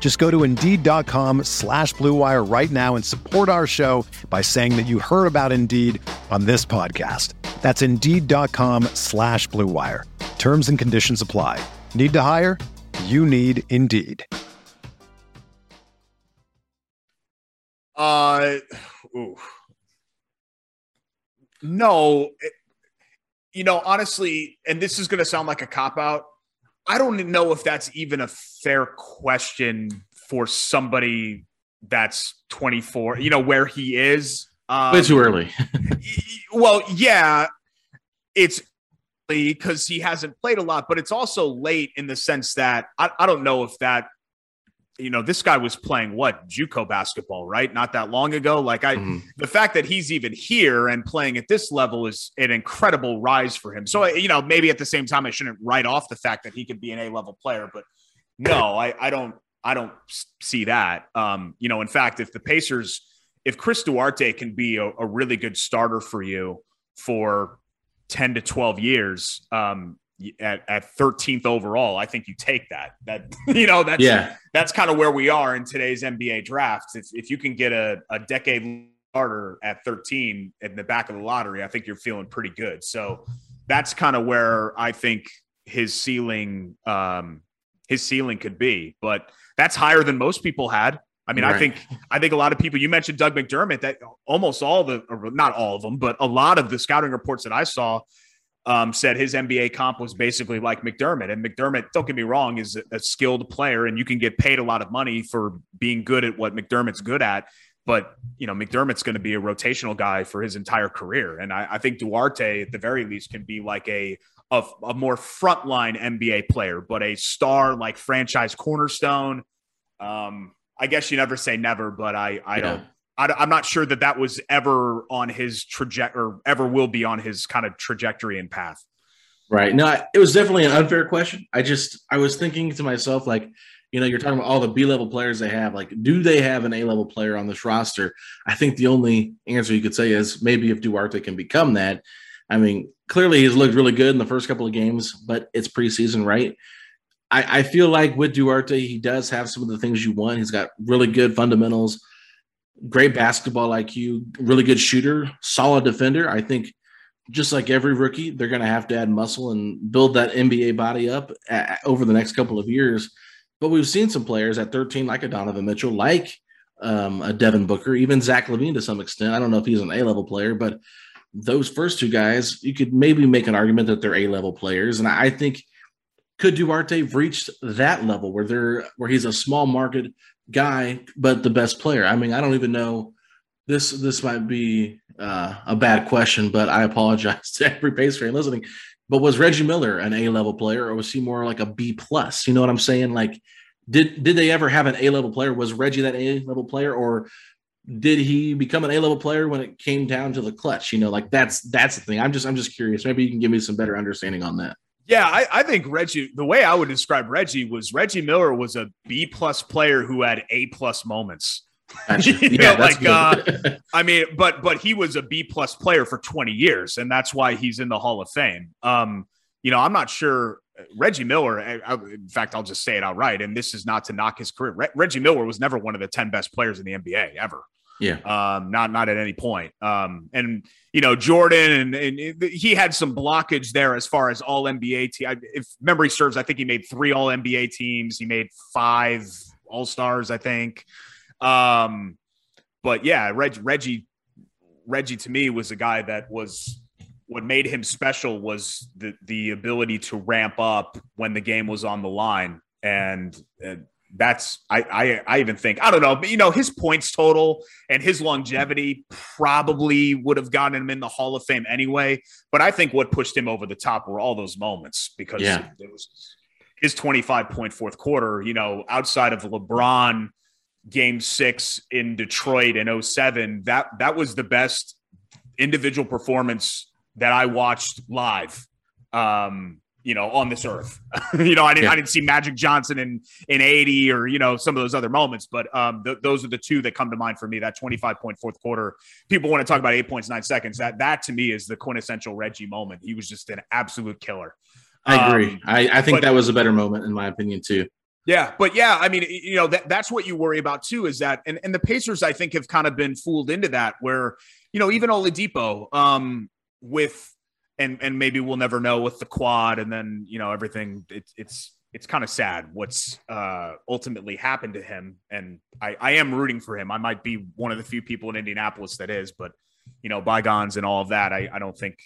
Just go to Indeed.com slash BlueWire right now and support our show by saying that you heard about Indeed on this podcast. That's Indeed.com slash BlueWire. Terms and conditions apply. Need to hire? You need Indeed. Uh, ooh. No, it, you know, honestly, and this is going to sound like a cop out. I don't know if that's even a fair question for somebody that's 24, you know, where he is. Um, Way too early. (laughs) well, yeah, it's because he hasn't played a lot, but it's also late in the sense that I, I don't know if that you know, this guy was playing what JUCO basketball, right? Not that long ago. Like I, mm-hmm. the fact that he's even here and playing at this level is an incredible rise for him. So, you know, maybe at the same time, I shouldn't write off the fact that he could be an A level player, but no, I, I don't, I don't see that. Um, you know, in fact, if the Pacers, if Chris Duarte can be a, a really good starter for you for 10 to 12 years, um, at, at 13th overall, I think you take that. That (laughs) you know that's yeah. that's kind of where we are in today's NBA drafts. If if you can get a, a decade starter at 13 in the back of the lottery, I think you're feeling pretty good. So that's kind of where I think his ceiling um his ceiling could be. But that's higher than most people had. I mean, right. I think I think a lot of people. You mentioned Doug McDermott. That almost all the, not all of them, but a lot of the scouting reports that I saw um, said his NBA comp was basically like McDermott. And McDermott, don't get me wrong, is a, a skilled player, and you can get paid a lot of money for being good at what McDermott's good at. But you know, McDermott's going to be a rotational guy for his entire career, and I, I think Duarte, at the very least, can be like a a, a more frontline NBA player, but a star like franchise cornerstone. Um, I guess you never say never, but I I yeah. don't I, am not sure that that was ever on his trajectory or ever will be on his kind of trajectory and path. Right. No, it was definitely an unfair question. I just, I was thinking to myself, like, you know, you're talking about all the B level players they have. Like, do they have an A level player on this roster? I think the only answer you could say is maybe if Duarte can become that. I mean, clearly he's looked really good in the first couple of games, but it's preseason, right? I, I feel like with Duarte, he does have some of the things you want. He's got really good fundamentals great basketball IQ, really good shooter, solid defender. I think just like every rookie, they're going to have to add muscle and build that NBA body up at, over the next couple of years. But we've seen some players at 13, like a Donovan Mitchell, like um, a Devin Booker, even Zach LaVine to some extent. I don't know if he's an A level player, but those first two guys, you could maybe make an argument that they're A level players. And I think could Duarte reach that level where they're where he's a small market guy, but the best player. I mean, I don't even know. This this might be uh, a bad question, but I apologize (laughs) to every base fan listening. But was Reggie Miller an A level player, or was he more like a B plus? You know what I'm saying? Like, did did they ever have an A level player? Was Reggie that A level player, or did he become an A level player when it came down to the clutch? You know, like that's that's the thing. I'm just I'm just curious. Maybe you can give me some better understanding on that. Yeah, I, I, think Reggie. The way I would describe Reggie was Reggie Miller was a B plus player who had A plus moments. (laughs) you yeah, know, like uh, (laughs) I mean, but but he was a B plus player for 20 years, and that's why he's in the Hall of Fame. Um, you know, I'm not sure Reggie Miller. I, I, in fact, I'll just say it outright, and this is not to knock his career. Re- Reggie Miller was never one of the 10 best players in the NBA ever. Yeah. Um, not not at any point. Um, and you know Jordan and, and he had some blockage there as far as all NBA team. If memory serves, I think he made three all NBA teams. He made five All Stars, I think. Um, but yeah, Reg, Reggie Reggie to me was a guy that was what made him special was the the ability to ramp up when the game was on the line and, and that's I, I I even think I don't know, but you know his points total and his longevity probably would have gotten him in the Hall of Fame anyway. But I think what pushed him over the top were all those moments because yeah. it was his 25 point fourth quarter. You know, outside of LeBron game six in Detroit in 07, that that was the best individual performance that I watched live. Um, you know, on this earth. (laughs) you know, I didn't, yeah. I didn't see Magic Johnson in in 80 or you know some of those other moments, but um, th- those are the two that come to mind for me. That 25 point fourth quarter. People want to talk about eight points nine seconds. That that to me is the quintessential Reggie moment. He was just an absolute killer. I agree. Um, I, I think but, that was a better moment in my opinion too. Yeah, but yeah, I mean, you know, that, that's what you worry about too. Is that and and the Pacers, I think, have kind of been fooled into that, where you know even Oladipo, um, with and and maybe we'll never know with the quad and then you know everything it's it's it's kind of sad what's uh, ultimately happened to him. And I, I am rooting for him. I might be one of the few people in indianapolis that is but you know bygones and all of that i, I don't think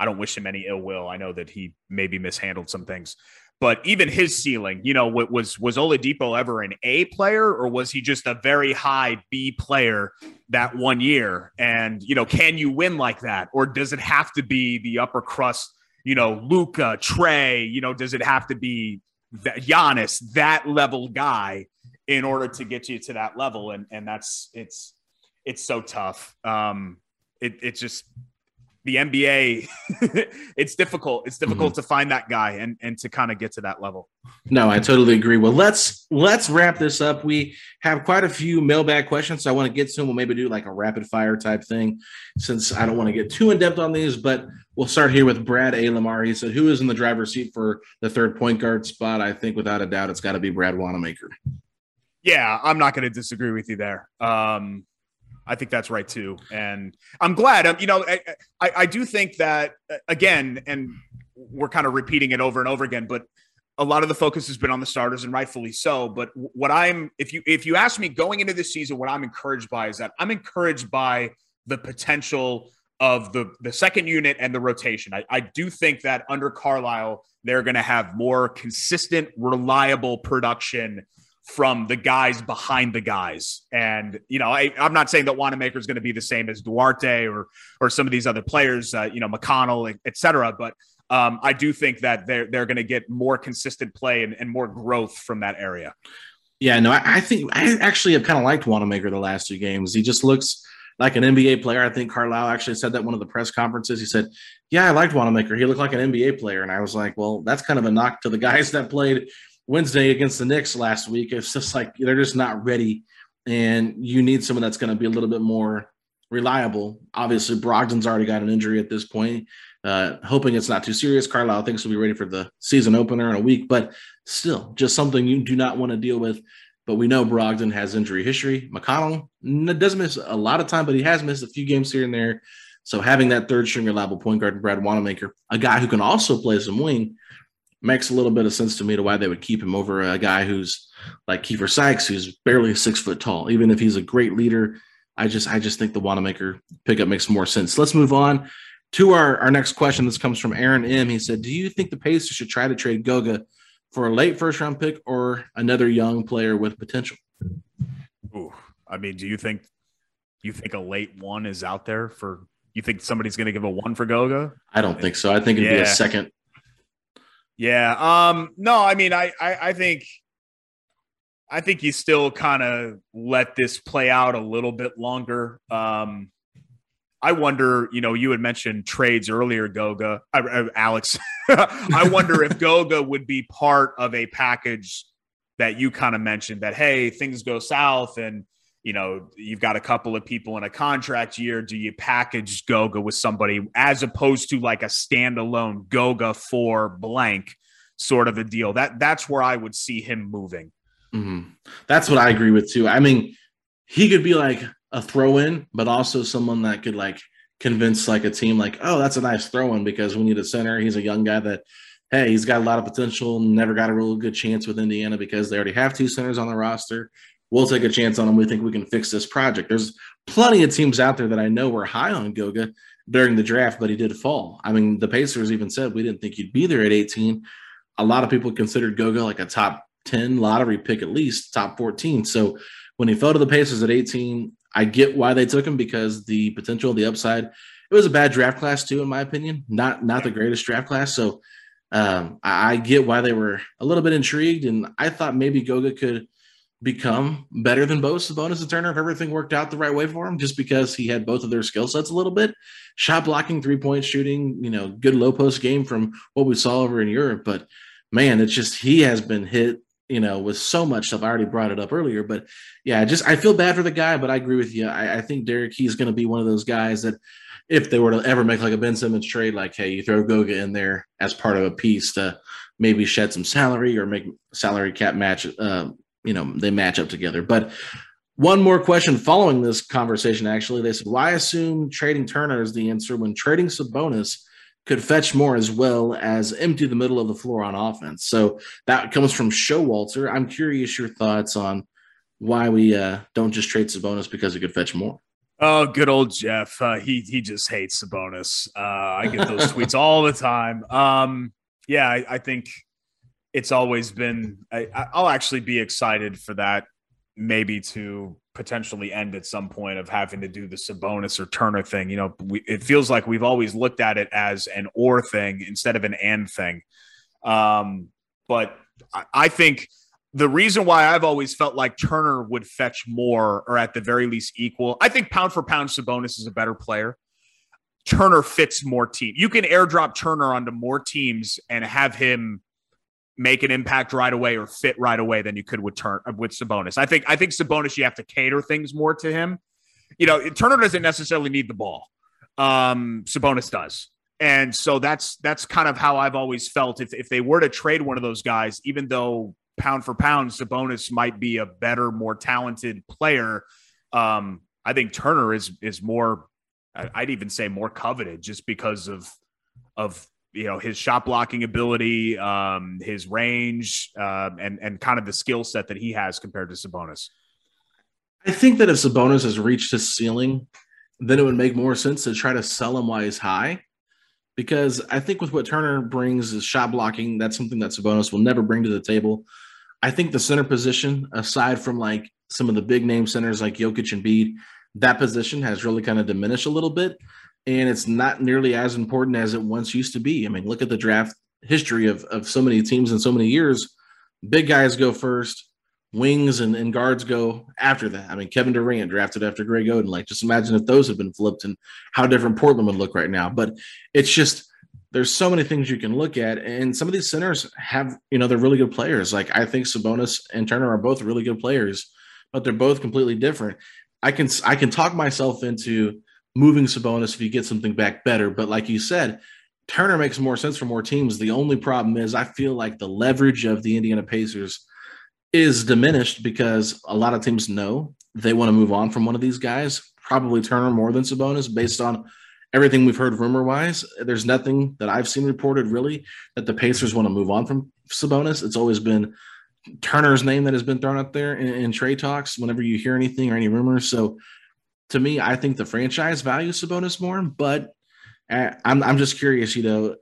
i don't wish him any ill will i know that he maybe mishandled some things but even his ceiling, you know, was was Oladipo ever an A player or was he just a very high B player that one year? And you know, can you win like that, or does it have to be the upper crust? You know, Luka, Trae. You know, does it have to be that Giannis, that level guy? in order to get you to that level. And and that's it's it's so tough. Um, it just the NBA, (laughs) it's difficult. It's difficult mm-hmm. to find that guy and and to kind of get to that level. No, I totally agree. Well, let's let's wrap this up. We have quite a few mailbag questions, so I want to get to them. We'll maybe do like a rapid fire type thing, since I don't want to get too in depth on these. But we'll start here with Brad A. Lamar. He said, "Who is in the driver's seat for the third point guard spot?" I think without a doubt, it's got to be Brad Wanamaker. Yeah, I'm not going to disagree with you there. Um, I think that's right too, and I'm glad. Um, you know, I, I, I do think that uh, again, and we're kind of repeating it over and over again, but a lot of the focus has been on the starters, and rightfully so. But what I'm, if you if you ask me going into this season, what I'm encouraged by is that I'm encouraged by the potential of the the second unit and the rotation. I, I do think that under Carlisle, they're going to have more consistent, reliable production from the guys behind the guys. And, you know, I, am not saying that Wanamaker is going to be the same as Duarte or, or some of these other players, uh, you know, McConnell, et cetera. But um, I do think that they're, they're going to get more consistent play and, and, more growth from that area. Yeah, no, I, I think I actually have kind of liked Wanamaker the last two games. He just looks like an NBA player. I think Carlisle actually said that one of the press conferences. He said, "Yeah, I liked Wanamaker. He looked like an NBA player." And I was like, "Well, that's kind of a knock to the guys that played Wednesday against the Knicks last week. It's just like they're just not ready, and you need someone that's going to be a little bit more reliable. Obviously, Brogdon's already got an injury at this point. Uh, hoping it's not too serious. Carlisle thinks he'll be ready for the season opener in a week, but still, just something you do not want to deal with. But we know Brogdon has injury history. McConnell doesn't miss a lot of time, but he has missed a few games here and there. So having that third string reliable point guard, Brad Wanamaker, a guy who can also play some wing, makes a little bit of sense to me to why they would keep him over a guy who's like Keifer Sykes, who's barely six foot tall. Even if he's a great leader, I just I just think the Wanamaker pickup makes more sense. Let's move on to our, our next question. This comes from Aaron M. He said, Do you think the Pacers should try to trade Goga for a late first round pick or another young player with potential? Ooh, I mean, do you think you think a late one is out there for you think somebody's going to give a one for Goga? I don't think so. I think it'd yeah. be a second yeah. Um, no, I mean, I, I, I think, I think you still kind of let this play out a little bit longer. Um, I wonder, you know, you had mentioned trades earlier, Goga, uh, uh Alex. (laughs) I wonder if (laughs) Goga would be part of a package that you kind of mentioned that, hey, things go south and you know, you've got a couple of people in a contract year. Do you package Goga with somebody as opposed to like a standalone Goga for blank sort of a deal? That that's where I would see him moving. Mm-hmm. That's what I agree with too. I mean, he could be like a throw in, but also someone that could like convince like a team like, oh, that's a nice throw in because we need a center. He's a young guy that, hey, he's got a lot of potential. Never got a real good chance with Indiana because they already have two centers on the roster we'll take a chance on him. We think we can fix this project. There's plenty of teams out there that I know were high on Goga during the draft, but he did fall. I mean, the Pacers even said we didn't think he'd be there at 18. A lot of people considered Goga like a top 10 lottery pick, at least top 14. So when he fell to the Pacers at 18, I get why they took him because the potential, the upside. It was a bad draft class too, in my opinion. Not not the greatest draft class. So um, I, I get why they were a little bit intrigued, and I thought maybe Goga could become better than both Sabonis and Turner if everything worked out the right way for him, just because he had both of their skill sets a little bit. Shot blocking, three point shooting, you know, good low post game from what we saw over in Europe. But man, it's just he has been hit, you know, with so much stuff. I already brought it up earlier, but yeah, just I feel bad for the guy, but I agree with you. I, I think Derek he's going to be one of those guys that if they were to ever make like a Ben Simmons trade, like hey, you throw Goga in there as part of a piece to maybe shed some salary or make salary cap match uh, you know they match up together. But one more question following this conversation, actually, they said, "Why assume trading Turner is the answer when trading Sabonis could fetch more as well as empty the middle of the floor on offense?" So that comes from Showalter. I'm curious your thoughts on why we uh, don't just trade Sabonis because it could fetch more. Oh, good old Jeff. Uh, he he just hates Sabonis. Uh, I get those (laughs) tweets all the time. Um, yeah, I, I think it's always been I, will actually be excited for that maybe to potentially end at some point of having to do the Sabonis or Turner thing. You know, we, it feels like we've always looked at it as an or thing instead of an and thing. Um, but I, I think the reason why I've always felt like Turner would fetch more or at the very least equal, I think pound for pound, Sabonis is a better player. Turner fits more team. You can airdrop Turner onto more teams and have him make an impact right away or fit right away than you could with Turn with Sabonis. I think I think Sabonis you have to cater things more to him. You know, Turner doesn't necessarily need the ball. Um, Sabonis does. And so that's that's kind of how I've always felt. If if they were to trade one of those guys, even though pound for pound, Sabonis might be a better, more talented player. Um, I think Turner is is more. I'd even say more coveted just because of of you know his shot blocking ability, um, his range, uh, and and kind of the skill set that he has compared to Sabonis. I think that if Sabonis has reached his ceiling, then it would make more sense to try to sell him while he's high. Because I think with what Turner brings is shot blocking. That's something that Sabonis will never bring to the table. I think the center position, aside from like some of the big name centers like Jokic and Embiid, that position has really kind of diminished a little bit. And it's not nearly as important as it once used to be. I mean, look at the draft history of, of so many teams in so many years. Big guys go first, wings and, and guards go after that. I mean, Kevin Durant drafted after Greg Oden. Like, just imagine if those had been flipped and how different Portland would look right now. But it's just there's so many things you can look at, and some of these centers have, you know, they're really good players. Like I think Sabonis and Turner are both really good players, but they're both completely different. I can I can talk myself into moving Sabonis if you get something back better, but like you said, Turner makes more sense for more teams. The only problem is I feel like the leverage of the Indiana Pacers is diminished because a lot of teams know they want to move on from one of these guys, probably Turner more than Sabonis, based on everything we've heard rumor wise, there's nothing that I've seen reported really that the Pacers want to move on from Sabonis. It's always been Turner's name that has been thrown up there in, in trade talks whenever you hear anything or any rumors. So to me, I think the franchise values Sabonis more, but uh, I'm, I'm just curious, you know,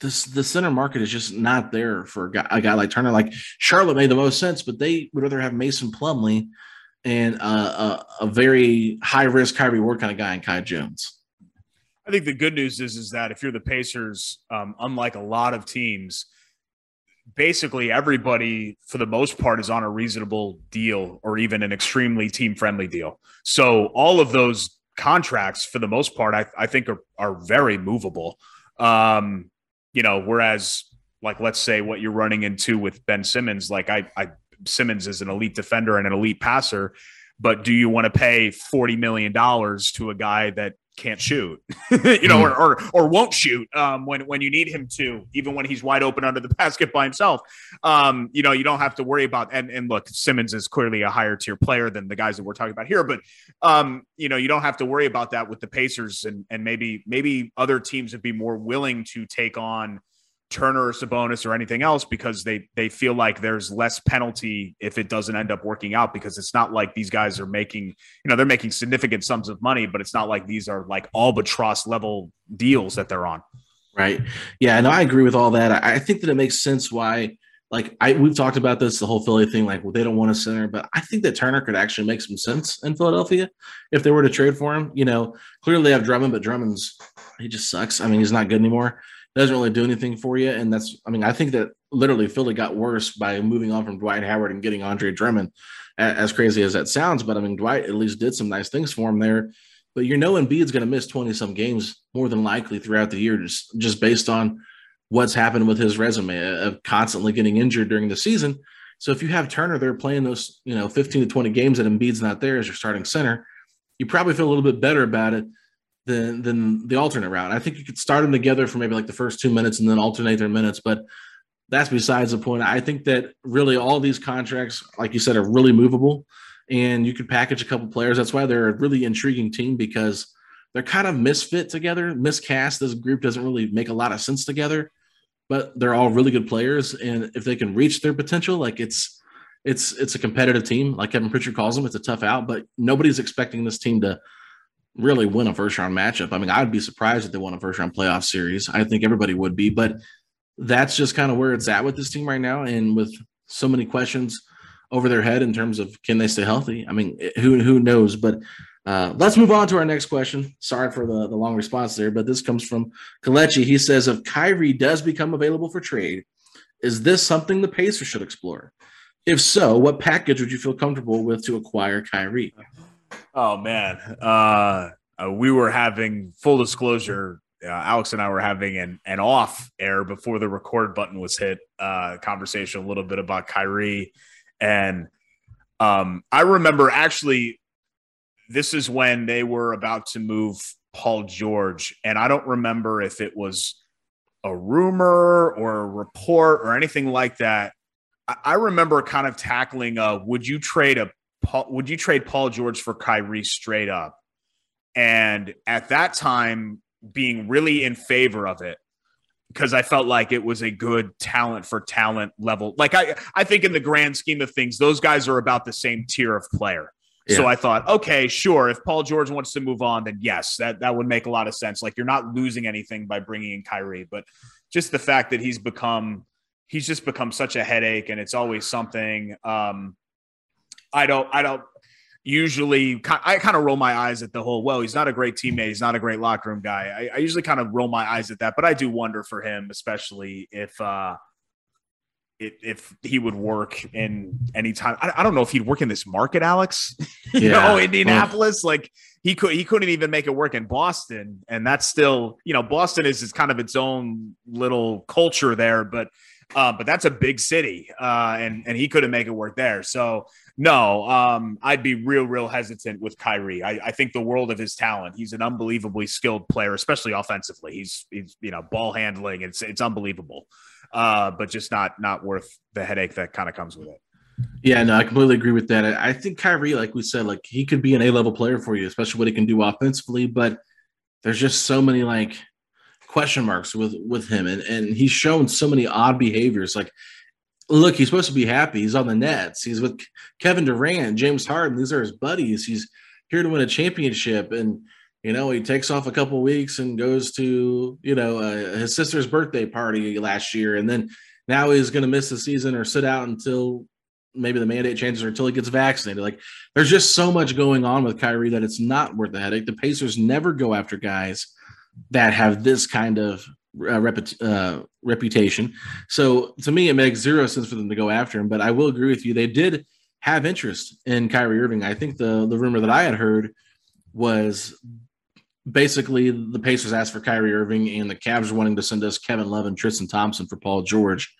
this, the center market is just not there for a guy, a guy like Turner. Like Charlotte made the most sense, but they would rather have Mason Plumlee and uh, a, a, very high risk Kyrie Ward kind of guy and Kai Jones. I think the good news is is that if you're the Pacers, um, unlike a lot of teams, basically everybody for the most part is on a reasonable deal or even an extremely team friendly deal. So all of those contracts for the most part, I, I think are, are very movable. Um, you know, whereas like, let's say what you're running into with Ben Simmons, like I, I Simmons is an elite defender and an elite passer, but do you want to pay $40 million to a guy that can't shoot, (laughs) you know, or, or, or won't shoot um, when when you need him to, even when he's wide open under the basket by himself. Um, you know, you don't have to worry about. And and look, Simmons is clearly a higher tier player than the guys that we're talking about here, but um, you know, you don't have to worry about that with the Pacers, and and maybe maybe other teams would be more willing to take on Turner or Sabonis or anything else because they they feel like there's less penalty if it doesn't end up working out because it's not like these guys are making you know they're making significant sums of money but it's not like these are like albatross level deals that they're on. Right. Yeah, and I agree with all that. I, I think that it makes sense why like I we've talked about this the whole Philly thing like well they don't want a center but I think that Turner could actually make some sense in Philadelphia if they were to trade for him. You know, clearly they have Drummond but Drummond's he just sucks. I mean, he's not good anymore doesn't really do anything for you. And that's, I mean, I think that literally Philly got worse by moving on from Dwight Howard and getting Andre Drummond, as crazy as that sounds. But I mean, Dwight at least did some nice things for him there. But you know, Embiid's going to miss 20 some games more than likely throughout the year, just, just based on what's happened with his resume of constantly getting injured during the season. So if you have Turner there playing those, you know, 15 to 20 games and Embiid's not there as your starting center, you probably feel a little bit better about it than than the alternate route. I think you could start them together for maybe like the first two minutes and then alternate their minutes, but that's besides the point. I think that really all these contracts, like you said, are really movable, and you could package a couple players. That's why they're a really intriguing team because they're kind of misfit together, miscast. This group doesn't really make a lot of sense together, but they're all really good players, and if they can reach their potential, like it's it's it's a competitive team, like Kevin Pritchard calls them. It's a tough out, but nobody's expecting this team to really win a first round matchup. I mean, I'd be surprised if they won a first round playoff series. I think everybody would be, but that's just kind of where it's at with this team right now. And with so many questions over their head in terms of can they stay healthy? I mean, who who knows? But uh, let's move on to our next question. Sorry for the, the long response there, but this comes from Kalechi. He says, if Kyrie does become available for trade, is this something the Pacers should explore? If so, what package would you feel comfortable with to acquire Kyrie? Oh man, uh, uh, we were having full disclosure. Uh, Alex and I were having an, an off air before the record button was hit. Uh, conversation a little bit about Kyrie, and um, I remember actually, this is when they were about to move Paul George, and I don't remember if it was a rumor or a report or anything like that. I, I remember kind of tackling, uh, would you trade a Paul, would you trade Paul George for Kyrie straight up? And at that time, being really in favor of it because I felt like it was a good talent for talent level. Like I, I think in the grand scheme of things, those guys are about the same tier of player. Yeah. So I thought, okay, sure. If Paul George wants to move on, then yes, that that would make a lot of sense. Like you're not losing anything by bringing in Kyrie, but just the fact that he's become, he's just become such a headache, and it's always something. Um, I don't, I don't usually I kind of roll my eyes at the whole, well, he's not a great teammate. He's not a great locker room guy. I, I, usually kind of roll my eyes at that, but I do wonder for him, especially if, uh, if, if he would work in any time. I, I don't know if he'd work in this market, Alex, (laughs) you yeah. know, Indianapolis, like he could, he couldn't even make it work in Boston. And that's still, you know, Boston is, is kind of its own little culture there, but, uh, but that's a big city. Uh, and, and he couldn't make it work there. So, no, um, I'd be real, real hesitant with Kyrie. I, I, think the world of his talent. He's an unbelievably skilled player, especially offensively. He's, he's you know, ball handling. It's it's unbelievable, uh, but just not not worth the headache that kind of comes with it. Yeah, no, I completely agree with that. I think Kyrie, like we said, like he could be an A level player for you, especially what he can do offensively. But there's just so many like question marks with with him, and and he's shown so many odd behaviors. Like look, he's supposed to be happy. He's on the Nets. He's with Kevin Durant, James Harden. These are his buddies. He's here to win a championship, and you know he takes off a couple weeks and goes to you know uh, his sister's birthday party last year, and then now he's going to miss the season or sit out until maybe the mandate changes or until he gets vaccinated. Like there's just so much going on with Kyrie that it's not worth the headache. The Pacers never go after guys that have this kind of uh, reput- uh, reputation. So to me, it makes zero sense for them to go after him. But I will agree with you; they did have interest in Kyrie Irving. I think the the rumor that I had heard was basically the Pacers asked for Kyrie Irving, and the Cavs were wanting to send us Kevin Love and Tristan Thompson for Paul George.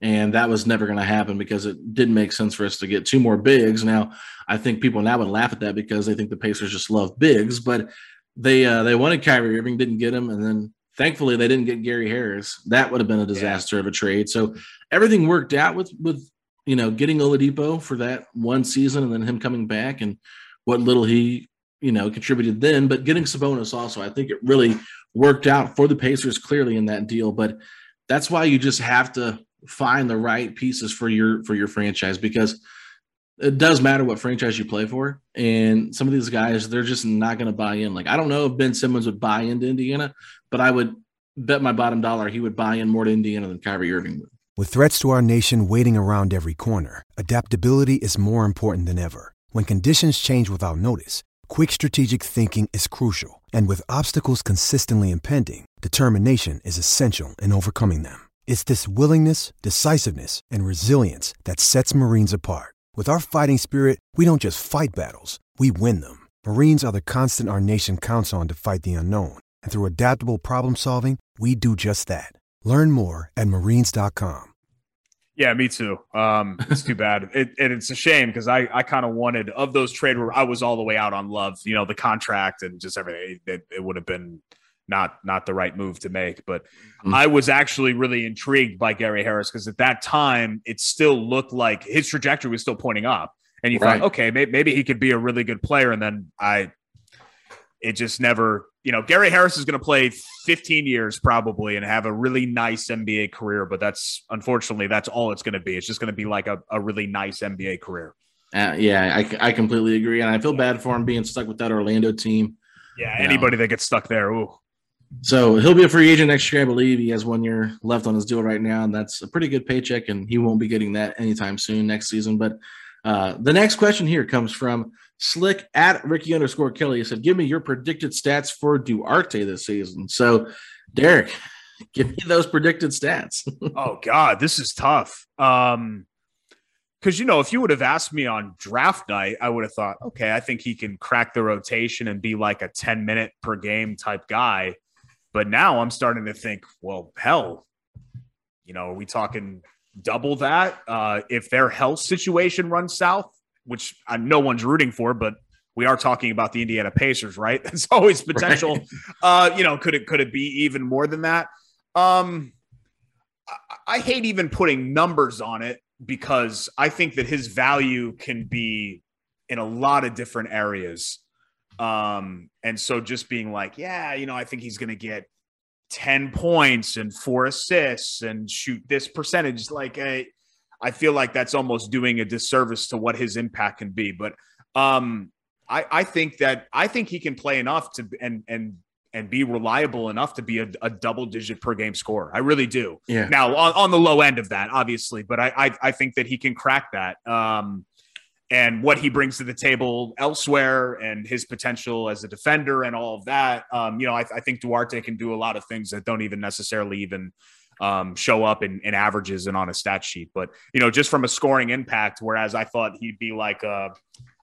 And that was never going to happen because it didn't make sense for us to get two more bigs. Now, I think people now would laugh at that because they think the Pacers just love bigs, but they uh, they wanted Kyrie Irving, didn't get him, and then Thankfully, they didn't get Gary Harris. That would have been a disaster yeah. of a trade. So everything worked out with with you know getting Oladipo for that one season and then him coming back and what little he you know contributed then. But getting Sabonis also, I think it really worked out for the Pacers clearly in that deal. But that's why you just have to find the right pieces for your for your franchise because it does matter what franchise you play for. And some of these guys, they're just not going to buy in. Like, I don't know if Ben Simmons would buy into Indiana, but I would bet my bottom dollar he would buy in more to Indiana than Kyrie Irving would. With threats to our nation waiting around every corner, adaptability is more important than ever. When conditions change without notice, quick strategic thinking is crucial. And with obstacles consistently impending, determination is essential in overcoming them. It's this willingness, decisiveness, and resilience that sets Marines apart. With our fighting spirit, we don't just fight battles, we win them. Marines are the constant our nation counts on to fight the unknown. And through adaptable problem solving, we do just that. Learn more at marines.com. Yeah, me too. Um, it's too bad. (laughs) It, and it's a shame because I, I kind of wanted of those trade where I was all the way out on love, you know, the contract and just everything. It, it would have been not not the right move to make. But mm-hmm. I was actually really intrigued by Gary Harris because at that time it still looked like his trajectory was still pointing up. And you right. thought, okay, maybe, maybe he could be a really good player. And then I, it just never, you know, Gary Harris is going to play 15 years probably and have a really nice NBA career. But that's unfortunately, that's all it's going to be. It's just going to be like a, a really nice NBA career. Uh, yeah, I, I completely agree. And I feel bad for him being stuck with that Orlando team. Yeah, anybody know. that gets stuck there. Ooh. So he'll be a free agent next year, I believe. He has one year left on his deal right now, and that's a pretty good paycheck, and he won't be getting that anytime soon next season. But uh, the next question here comes from Slick at Ricky underscore Kelly. Said, Give me your predicted stats for Duarte this season. So, Derek, give me those predicted stats. (laughs) oh, God, this is tough. Um, because you know, if you would have asked me on draft night, I would have thought, okay, I think he can crack the rotation and be like a 10 minute per game type guy. But now I'm starting to think, well, hell, you know, are we talking double that? Uh, if their health situation runs south, which uh, no one's rooting for, but we are talking about the Indiana Pacers, right? (laughs) That's always potential. Right. Uh, you know, could it could it be even more than that? Um, I, I hate even putting numbers on it because I think that his value can be in a lot of different areas. Um, and so just being like, yeah, you know, I think he's going to get 10 points and four assists and shoot this percentage. Like, a, I feel like that's almost doing a disservice to what his impact can be. But um, I, I think that I think he can play enough to and and and be reliable enough to be a, a, double digit per game score. I really do. Yeah. Now on, on, the low end of that, obviously, but I, I, I think that he can crack that. Um, and what he brings to the table elsewhere and his potential as a defender and all of that. Um, you know, I, I, think Duarte can do a lot of things that don't even necessarily even um, show up in, in, averages and on a stat sheet. But, you know, just from a scoring impact, whereas I thought he'd be like a,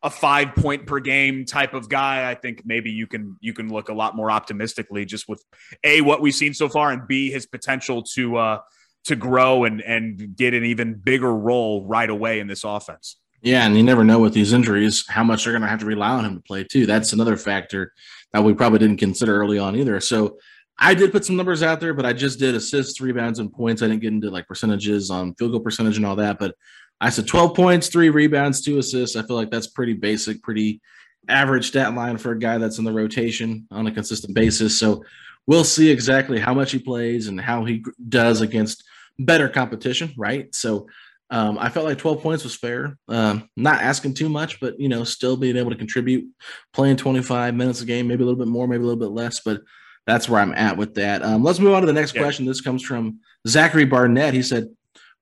a five point per game type of guy, I think maybe you can you can look a lot more optimistically just with a what we've seen so far and b his potential to uh, to grow and and get an even bigger role right away in this offense. Yeah, and you never know with these injuries how much they're going to have to rely on him to play too. That's another factor that we probably didn't consider early on either. So I did put some numbers out there, but I just did assists, rebounds, and points. I didn't get into like percentages on field goal percentage and all that. But I said 12 points, three rebounds, two assists. I feel like that's pretty basic, pretty average stat line for a guy that's in the rotation on a consistent basis. So we'll see exactly how much he plays and how he does against better competition, right? So um, I felt like 12 points was fair. Um, not asking too much, but you know, still being able to contribute, playing 25 minutes a game, maybe a little bit more, maybe a little bit less, but that's where I'm at with that. Um, let's move on to the next yeah. question. This comes from Zachary Barnett. He said,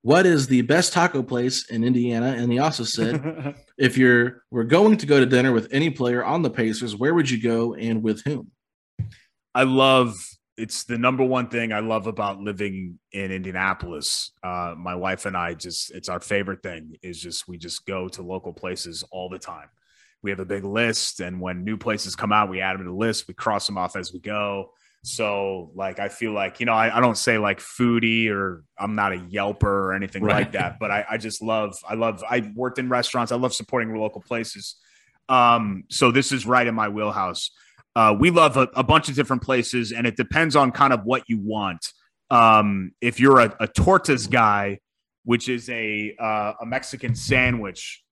what is the best taco place in Indiana? And he also said, (laughs) if you're we're going to go to dinner with any player on the Pacers, where would you go and with whom? I love it's the number one thing I love about living in Indianapolis. Uh, my wife and I just it's our favorite thing is just we just go to local places all the time. We have a big list, and when new places come out, we add them to the list. We cross them off as we go. So like I feel like, you know, I, I, don't say like foodie or I'm not a Yelper or anything right. like that, but I, I just love I love I worked in restaurants. I love supporting local places. Um, so this is right in my wheelhouse. Uh, we love a, a, bunch of different places, and it depends on kind of what you want. Um, if you're a, a tortas guy, which is a uh, a Mexican sandwich,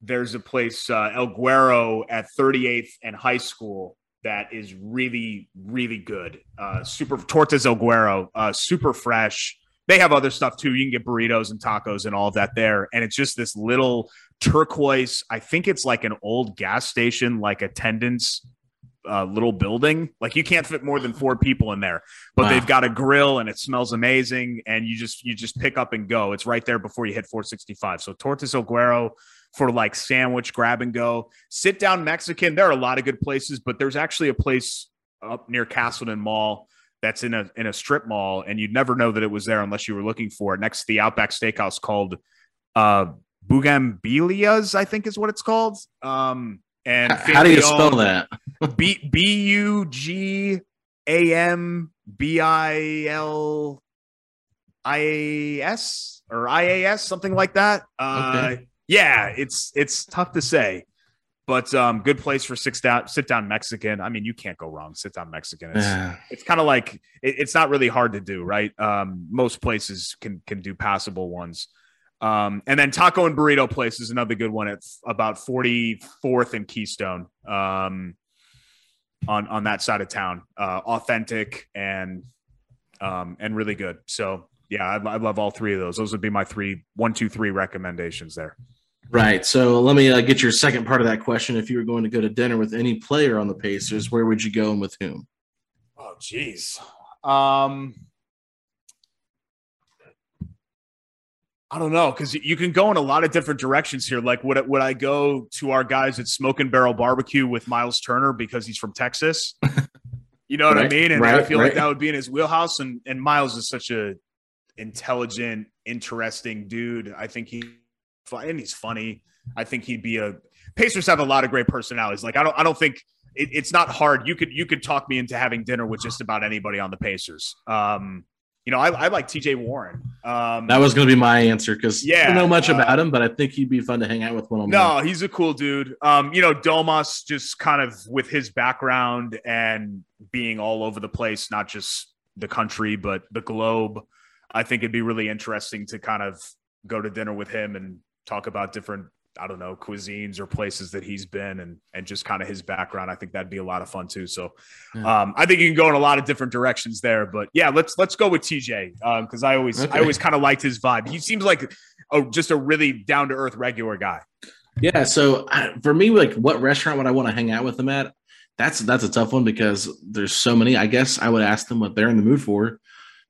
there's a place uh, El Guero at 38th and High School that is really, really good. Uh, super tortas El Guero, uh, super fresh. They have other stuff too. You can get burritos and tacos and all of that there. And it's just this little turquoise. I think it's like an old gas station, like attendance uh, little building. Like you can't fit more than four people in there, but wow. they've got a grill and it smells amazing. And you just you just pick up and go. It's right there before you hit 465. So Tortas El Guero for like sandwich grab and go. Sit down Mexican. There are a lot of good places, but there's actually a place up near Castleton Mall that's in a in a strip mall, and you'd never know that it was there unless you were looking for it. Next to the Outback Steakhouse called uh Bugambilias, I think is what it's called. Um and how do you spell that? (laughs) B B U G A M B I L I A S or I A S, something like that. Uh, okay yeah, it's it's tough to say, but um, good place for sit down sit down Mexican. I mean, you can't go wrong. Sit down Mexican. It's, yeah. it's kind of like it, it's not really hard to do, right? Um, most places can can do passable ones. Um, and then taco and burrito place is another good one at about 44th and Keystone. Um, on on that side of town, uh, authentic and um, and really good. So yeah, I, I love all three of those. Those would be my three, one, two, three recommendations there. Right. So let me uh, get your second part of that question. If you were going to go to dinner with any player on the Pacers, where would you go and with whom? Oh, geez. Um, I don't know because you can go in a lot of different directions here. Like, would would I go to our guys at Smoke and Barrel Barbecue with Miles Turner because he's from Texas? You know what right, I mean? And right, I feel right. like that would be in his wheelhouse. And and Miles is such a intelligent, interesting dude. I think he and he's funny. I think he'd be a Pacers have a lot of great personalities. Like I don't I don't think it, it's not hard. You could you could talk me into having dinner with just about anybody on the Pacers. Um, you know, I, I like TJ Warren. Um, that was going to be my answer because yeah, I don't know much uh, about him, but I think he'd be fun to hang out with one on No, he's a cool dude. Um, you know, Domas just kind of with his background and being all over the place, not just the country, but the globe. I think it'd be really interesting to kind of go to dinner with him and talk about different I don't know, cuisines or places that he's been and and just kind of his background. I think that'd be a lot of fun too. So um, I think you can go in a lot of different directions there. But yeah, let's let's go with TJ because um, I always okay. I always kind of liked his vibe. He seems like a, just a really down to earth regular guy. Yeah. So for me, like, what restaurant would I want to hang out with them at? That's that's a tough one because there's so many. I guess I would ask them what they're in the mood for.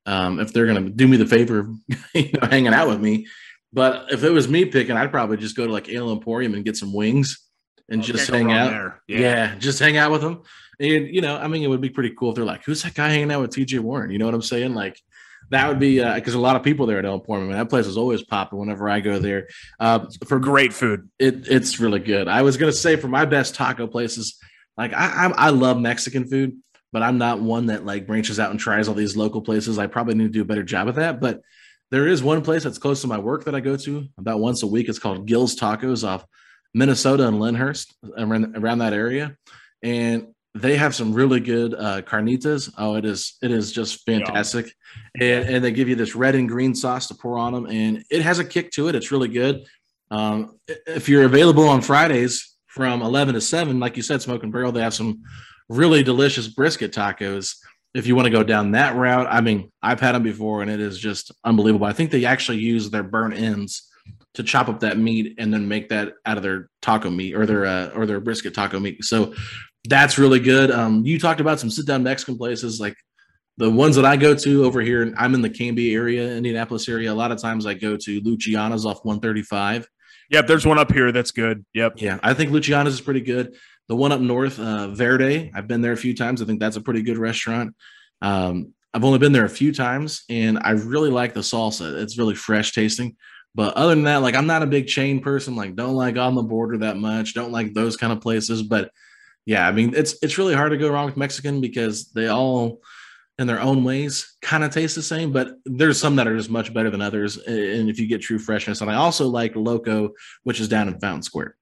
Um, if they're going to do me the favor of (laughs) you know, hanging out with me, but if it was me picking, I'd probably just go to like Ale Emporium and get some wings and okay, just hang out. Yeah. yeah. just hang out with them. And you know, I mean, it would be pretty cool if they're like, "Who's that guy hanging out with TJ Warren?" You know what I'm saying? Like, that would be because uh, a lot of people there at Ale Emporium. I mean, that place is always popping whenever I go there. Uh, for great food, it, it's really good. I was gonna say for my best taco places, like I, I, I love Mexican food, but I'm not one that like branches out and tries all these local places. I probably need to do a better job of that, but there is one place that's close to my work that I go to about once a week. It's called Gills Tacos off Minnesota and Lyndhurst, around, around that area. And they have some really good uh, carnitas. Oh, it is it is just fantastic, and, and they give you this red and green sauce to pour on them, and it has a kick to it. It's really good. Um, if you're available on Fridays from 11 to 7, like you said, Smoke and Barrel, they have some really delicious brisket tacos if you want to go down that route, I mean, I've had them before and it is just unbelievable. I think they actually use their burnt ends to chop up that meat and then make that out of their taco meat or their uh, or their brisket taco meat. So that's really good. Um, you talked about some sit down Mexican places like the ones that I go to over here. I'm in the Canby area, Indianapolis area. A lot of times I go to Luciana's off 135. Yep, there's one up here that's good. Yep. Yeah, I think Luciana's is pretty good. The one up north, uh, Verde, I've been there a few times. I think that's a pretty good restaurant. Um, I've only been there a few times, and I really like the salsa. It's really fresh tasting. But other than that, like I'm not a big chain person. Like don't like on the border that much. Don't like those kind of places. But yeah, I mean it's it's really hard to go wrong with Mexican because they all in their own ways kind of taste the same, but there's some that are just much better than others. And if you get true freshness, and I also like Loco, which is down in Fountain Square.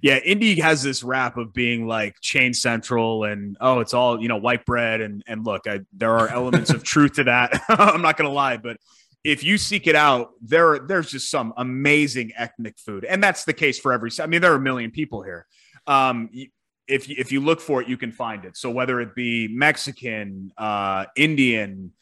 Yeah, Indy has this rap of being like chain central and oh, it's all you know white bread and and look, I, there are elements of (laughs) truth to that. (laughs) I'm not gonna lie, but if you seek it out, there there's just some amazing ethnic food, and that's the case for every. I mean, there are a million people here. Um, if you, if you look for it, you can find it. So whether it be Mexican, uh, Indian,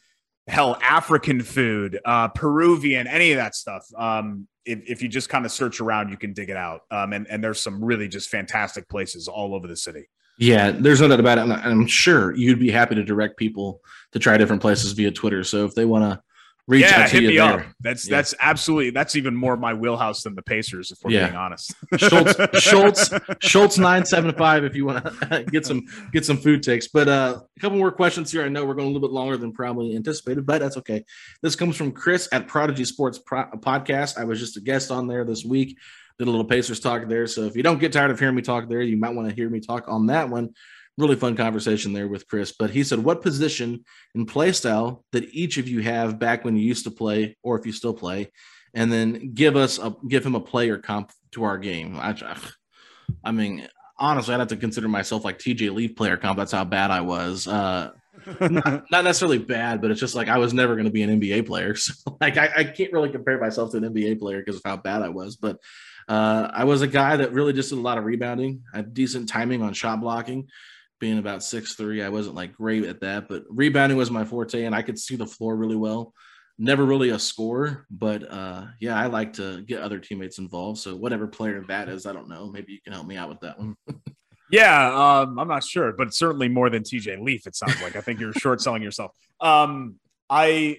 hell, African food, uh, Peruvian, any of that stuff, um, if, if you just kind of search around, you can dig it out. Um, and, and there's some really just fantastic places all over the city. Yeah, there's no doubt about it. And I'm sure you'd be happy to direct people to try different places via Twitter. So if they want to reach yeah, out to hit me there. up. That's yeah. that's absolutely that's even more my wheelhouse than the Pacers, if we're yeah. being honest. Schultz (laughs) Schultz Schultz nine seven five if you want to (laughs) get some get some food takes. But uh, a couple more questions here. I know we're going a little bit longer than probably anticipated, but that's okay. This comes from Chris at Prodigy Sports Pro- Podcast. I was just a guest on there this week. Did a little Pacers talk there. So if you don't get tired of hearing me talk there, you might want to hear me talk on that one really fun conversation there with Chris. But he said, What position and play style that each of you have back when you used to play, or if you still play, and then give us a give him a player comp to our game. I, I mean, honestly, I'd have to consider myself like TJ Leaf player comp. That's how bad I was. Uh, (laughs) not, not, necessarily bad, but it's just like I was never going to be an NBA player. (laughs) So like I, I, can't really compare myself to an NBA player because of how bad I was. But uh, I was a guy that really just did a lot of rebounding, had decent timing on shot blocking, being about six three, I wasn't like great at that, but rebounding was my forte, and I could see the floor really well. Never really a scorer, but uh, yeah, I like to get other teammates involved. So whatever player that is, I don't know. Maybe you can help me out with that one. (laughs) yeah, um, I'm not sure, but certainly more than TJ Leaf. It sounds like I think you're short selling yourself. Um, I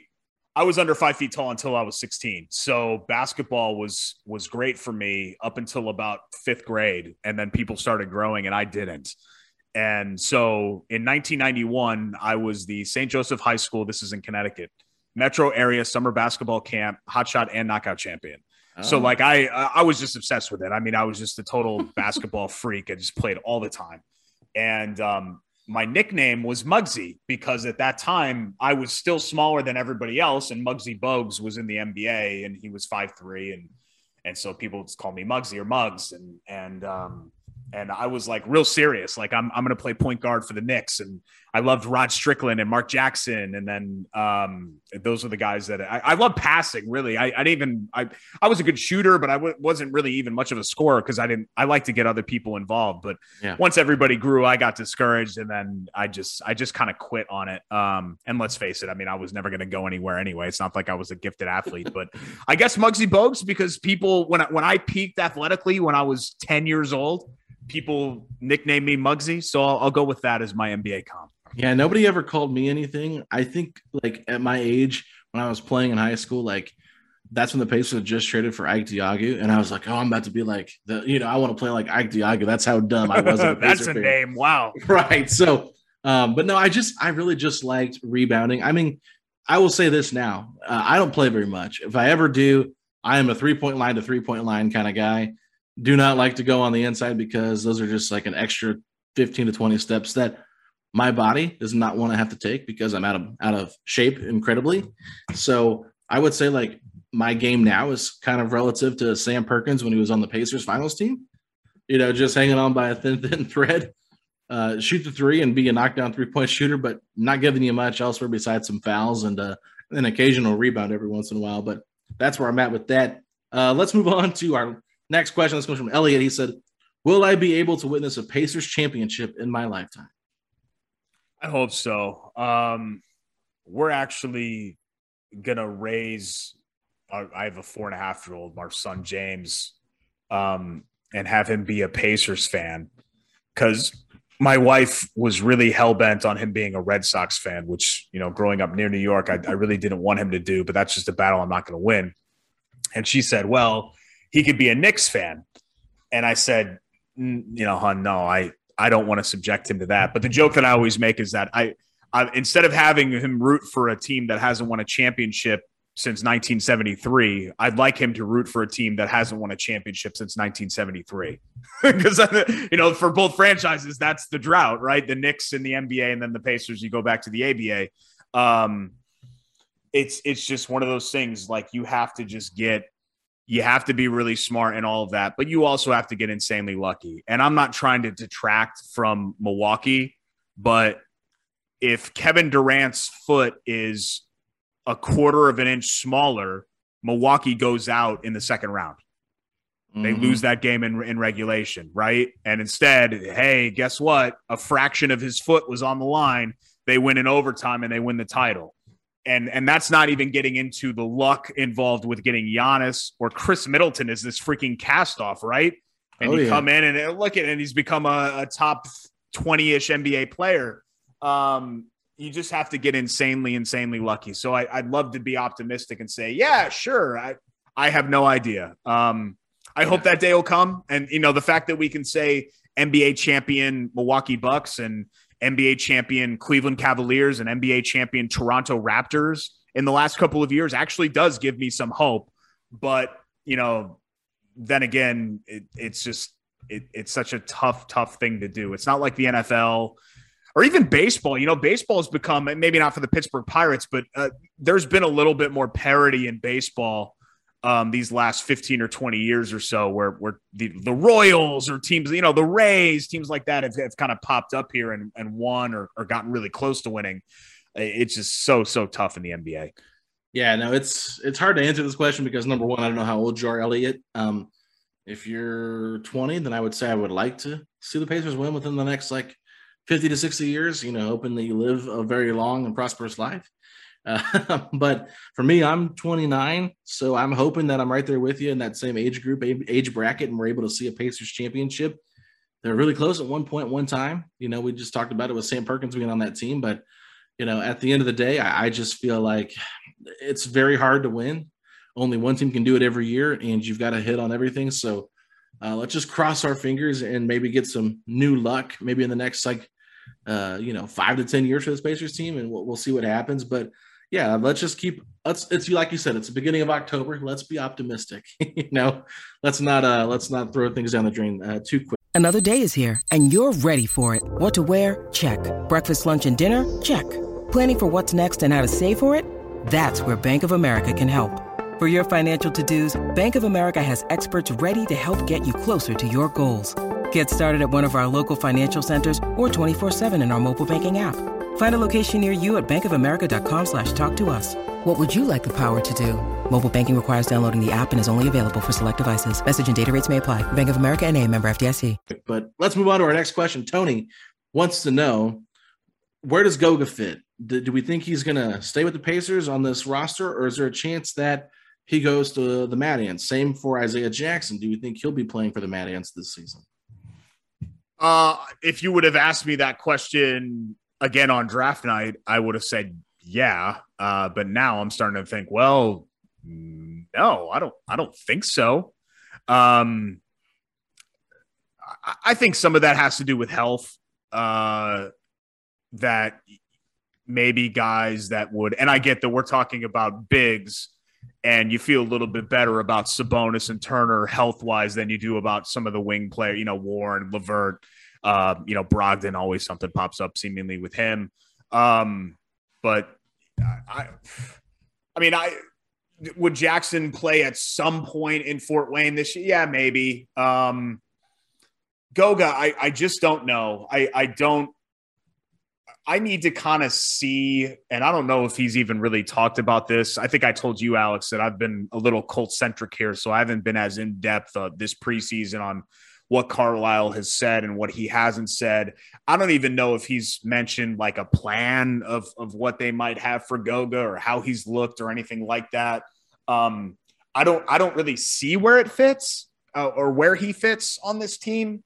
I was under five feet tall until I was 16. So basketball was was great for me up until about fifth grade, and then people started growing, and I didn't. And so in 1991, I was the St. Joseph High School, this is in Connecticut, metro area summer basketball camp, hotshot and knockout champion. Oh. So like I I was just obsessed with it. I mean, I was just a total (laughs) basketball freak. I just played all the time. And um, my nickname was Muggsy because at that time I was still smaller than everybody else, and Muggsy Bogues was in the NBA and he was five three, and and so people just call me Muggsy or Muggs, and and um, and I was like real serious. Like I'm I'm gonna play point guard for the Knicks, and I loved Rod Strickland and Mark Jackson, and then um, those were the guys that I, I love passing. Really, I, I didn't even I I was a good shooter, but I w- wasn't really even much of a scorer because I didn't I like to get other people involved. But yeah. once everybody grew, I got discouraged, and then I just I just kind of quit on it. Um, and let's face it, I mean I was never gonna go anywhere anyway. It's not like I was a gifted athlete, but I guess Muggsy Bogues because people when I, when I peaked athletically when I was ten years old people nickname me Muggsy, so I'll, I'll, go with that as my NBA comp. Yeah, nobody ever called me anything. I think like at my age when I was playing in high school, like that's when the Pacers had just traded for Ike Diogu, and I was like, oh, I'm about to be like the, you know, I want to play like Ike Diogu. That's how dumb I was. (laughs) that's a fan. name. Wow. (laughs) Right. So, um, but no, I just, I really just liked rebounding. I mean, I will say this now: uh, I don't play very much. If I ever do, I am a three point line to three point line kind of guy do not like to go on the inside because those are just like an extra 15 to 20 steps that my body does not want to have to take because I'm out of out of shape incredibly. So I would say like my game now is kind of relative to Sam Perkins when he was on the Pacers finals team. You know, just hanging on by a thin, (laughs) thin thread. Uh, shoot the three and be a knockdown three point shooter, but not giving you much elsewhere besides some fouls and uh, an occasional rebound every once in a while. But that's where I'm at with that. Uh, let's move on to our Next question. This comes from Elliot. He said, Will I be able to witness a Pacers championship in my lifetime? I hope so. Um, we're actually gonna raise. Our, I have a four and a half year old, our son James, um, and have him be a Pacers fan because my wife was really hell bent on him being a Red Sox fan, which you know, growing up near New York, I, I really didn't want him to do. But that's just a battle I'm not going to win. And she said, "Well." He could be a Knicks fan. And I said, you know, hon, no, I, I don't want to subject him to that. But the joke that I always make is that I, I instead of having him root for a team that hasn't won a championship since 1973, I'd like him to root for a team that hasn't won a championship since 1973. Because, (laughs) you know, for both franchises, that's the drought, right? The Knicks in the NBA and then the Pacers, you go back to the ABA. Um, it's it's just one of those things like you have to just get you have to be really smart and all of that, but you also have to get insanely lucky. And I'm not trying to detract from Milwaukee, but if Kevin Durant's foot is a quarter of an inch smaller, Milwaukee goes out in the second round. Mm-hmm. They lose that game in, in regulation, right? And instead, hey, guess what? A fraction of his foot was on the line. They win in overtime and they win the title and and that's not even getting into the luck involved with getting Giannis or Khris Middleton is this freaking cast off, right? And oh, you yeah. come in and look at and he's become a, a top 20-ish NBA player. Um, you just have to get insanely, insanely lucky. So I, would love to be optimistic and say, yeah, sure. I I have no idea. Um, I yeah. hope that day will come. And you know, the fact that we can say NBA champion Milwaukee Bucks and NBA champion Cleveland Cavaliers and NBA champion Toronto Raptors in the last couple of years actually does give me some hope. But, you know, then again, it, it's just, it, it's such a tough, tough thing to do. It's not like the NFL or even baseball. You know, baseball has become maybe not for the Pittsburgh Pirates, but uh, there's been a little bit more parity in baseball um, these last 15 or 20 years or so where, where the, the Royals or teams, you know, the Rays, teams like that have, have kind of popped up here and, and won or, or gotten really close to winning. It's just so, so tough in the NBA. Yeah, no, it's it's hard to answer this question because number one, I don't know how old you are, Elliot. Um, if you're 20, then I would say I would like to see the Pacers win within the next like 50 to 60 years, you know, hoping that you live a very long and prosperous life. Uh, (laughs) but for me, I'm 29, so I'm hoping that I'm right there with you in that same age group, age bracket, and we're able to see a Pacers championship. They're really close at one point, one time. You know, we just talked about it with Sam Perkins being on that team, but you know, at the end of the day, I, I just feel like it's very hard to win. Only one team can do it every year, and you've got to hit on everything. So uh, let's just cross our fingers and maybe get some new luck, maybe in the next like uh, you know five to ten years for this Pacers team, and we'll, we'll see what happens. But yeah, let's just keep let's it's like you said, it's the beginning of October. Let's be optimistic. (laughs) you know, let's not uh let's not throw things down the drain uh, too quick. Another day is here and you're ready for it. What to wear? Check. Breakfast, lunch, and dinner? Check. Planning for what's next and how to save for it? That's where Bank of America can help. For your financial to-dos, Bank of America has experts ready to help get you closer to your goals. Get started at one of our local financial centers or 24-7 in our mobile banking app. Find a location near you at bankofamerica.com slash talk to us. What would you like the power to do? Mobile banking requires downloading the app and is only available for select devices. Message and data rates may apply. Bank of America and a member FDIC. But let's move on to our next question. Tony wants to know, where does Goga fit? Do, do we think he's going to stay with the Pacers on this roster, or is there a chance that he goes to the Mad Ants? Same for Isaiah Jackson. Do you think he'll be playing for the Mad Ants this season? Uh, if you would have asked me that question again on draft night, I would have said yeah. Uh, but now I'm starting to think, well, no, I don't. I don't think so. Um, I, I think some of that has to do with health. Uh, that maybe guys that would, and I get that we're talking about bigs, and you feel a little bit better about Sabonis and Turner health wise than you do about some of the wing player, you know, Warren, LeVert, uh, you know, Brogdon. Always something pops up seemingly with him. Um, but I, I mean, I would Jackson play at some point in Fort Wayne this year? Yeah, maybe. Um, Goga, I, I just don't know. I, I don't. I need to kind of see, and I don't know if he's even really talked about this. I think I told you, Alex, that I've been a little cult centric here, so I haven't been as in depth uh, this preseason on what Carlisle has said and what he hasn't said. I don't even know if he's mentioned like a plan of, of what they might have for Goga or how he's looked or anything like that. Um, I don't I don't really see where it fits uh, or where he fits on this team.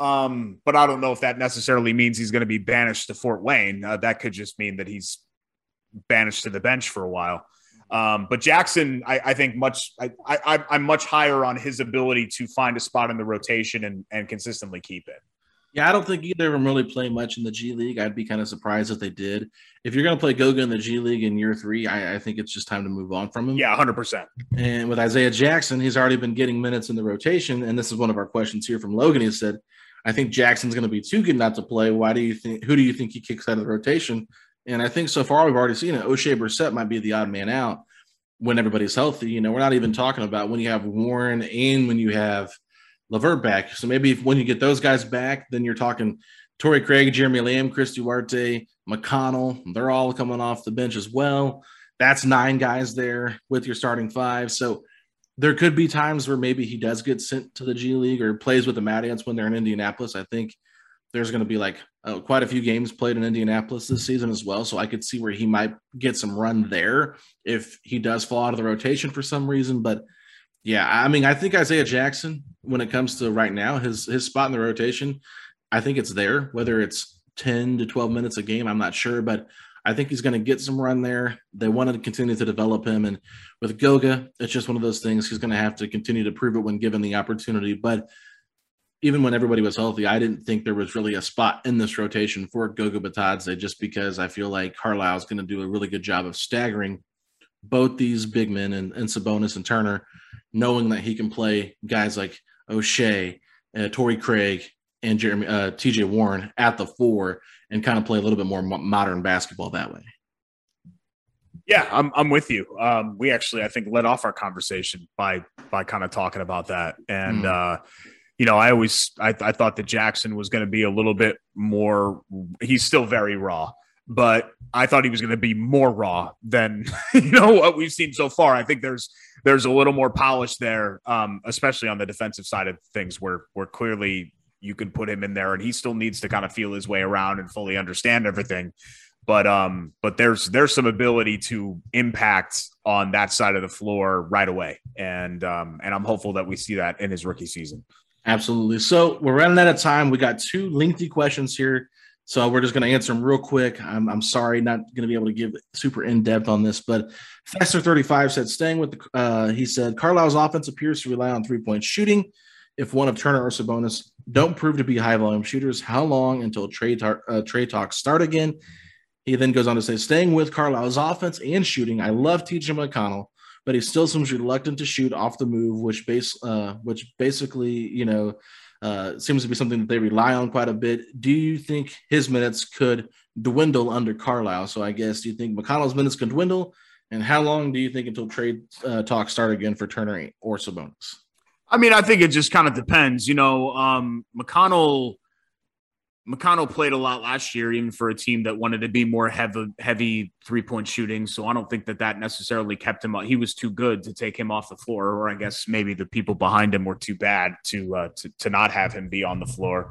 Um, but I don't know if that necessarily means he's going to be banished to Fort Wayne. Uh, that could just mean that he's banished to the bench for a while. Um, but Jackson, I, I think much, I, I, I'm much higher on his ability to find a spot in the rotation and, and consistently keep it. Yeah, I don't think either of them really play much in the G League. I'd be kind of surprised if they did. If you're going to play Goga in the G League in year three, I, I, think it's just time to move on from him. Yeah, 100%. And with Isaiah Jackson, he's already been getting minutes in the rotation. And this is one of our questions here from Logan. He said, I think Jackson's going to be too good not to play. Why do you think, who do you think he kicks out of the rotation? And I think so far we've already seen it. Oshae Brissett might be the odd man out when everybody's healthy. You know, we're not even talking about when you have Warren and when you have LeVert back. So maybe if, when you get those guys back, then you're talking Torrey Craig, Jeremy Lamb, Chris Duarte, McConnell. They're all coming off the bench as well. That's nine guys there with your starting five. So there could be times where maybe he does get sent to the G League or plays with the Mad Ants when they're in Indianapolis. I think there's going to be like uh, quite a few games played in Indianapolis this season as well. So I could see where he might get some run there if he does fall out of the rotation for some reason. But yeah, I mean, I think Isaiah Jackson, when it comes to right now, his his spot in the rotation, I think it's there. Whether it's 10 to 12 minutes a game, I'm not sure, but I think he's going to get some run there. They wanted to continue to develop him. And with Goga, it's just one of those things. He's going to have to continue to prove it when given the opportunity. But even when everybody was healthy, I didn't think there was really a spot in this rotation for Goga Bitadze just because I feel like Carlisle is going to do a really good job of staggering both these big men and, and Sabonis and Turner, knowing that he can play guys like Oshae, uh, Torrey Craig, and Jeremy uh, TJ Warren at the four and kind of play a little bit more modern basketball that way. Yeah, I'm I'm with you. Um, we actually I think led off our conversation by by kind of talking about that and mm. uh you know, I always I, I thought that Jackson was going to be a little bit more. He's still very raw, but I thought he was going to be more raw than (laughs) you know what we've seen so far. I think there's there's a little more polish there, um, especially on the defensive side of things, where where clearly you can put him in there, and he still needs to kind of feel his way around and fully understand everything. But um, but there's there's some ability to impact on that side of the floor right away, and um, and I'm hopeful that we see that in his rookie season. Absolutely. So we're running out of time. We got two lengthy questions here. So we're just going to answer them real quick. I'm, I'm sorry, not going to be able to give super in depth on this, but Fester 35 said, staying with the, uh, he said, Carlisle's offense appears to rely on three point shooting. If one of Turner or Sabonis don't prove to be high volume shooters, how long until trade, tar- uh, trade talks start again? He then goes on to say, staying with Carlisle's offense and shooting, I love TJ McConnell, but he still seems reluctant to shoot off the move, which base uh, which basically, you know, uh, seems to be something that they rely on quite a bit. Do you think his minutes could dwindle under Carlisle? So I guess do you think McConnell's minutes can dwindle? And how long do you think until trade uh, talks start again for Turner or Sabonis? I mean, I think it just kind of depends. You know, um, McConnell McConnell played a lot last year, even for a team that wanted to be more heavy, heavy three point shooting. So I don't think that that necessarily kept him. He was too good to take him off the floor, or I guess maybe the people behind him were too bad to uh, to, to not have him be on the floor.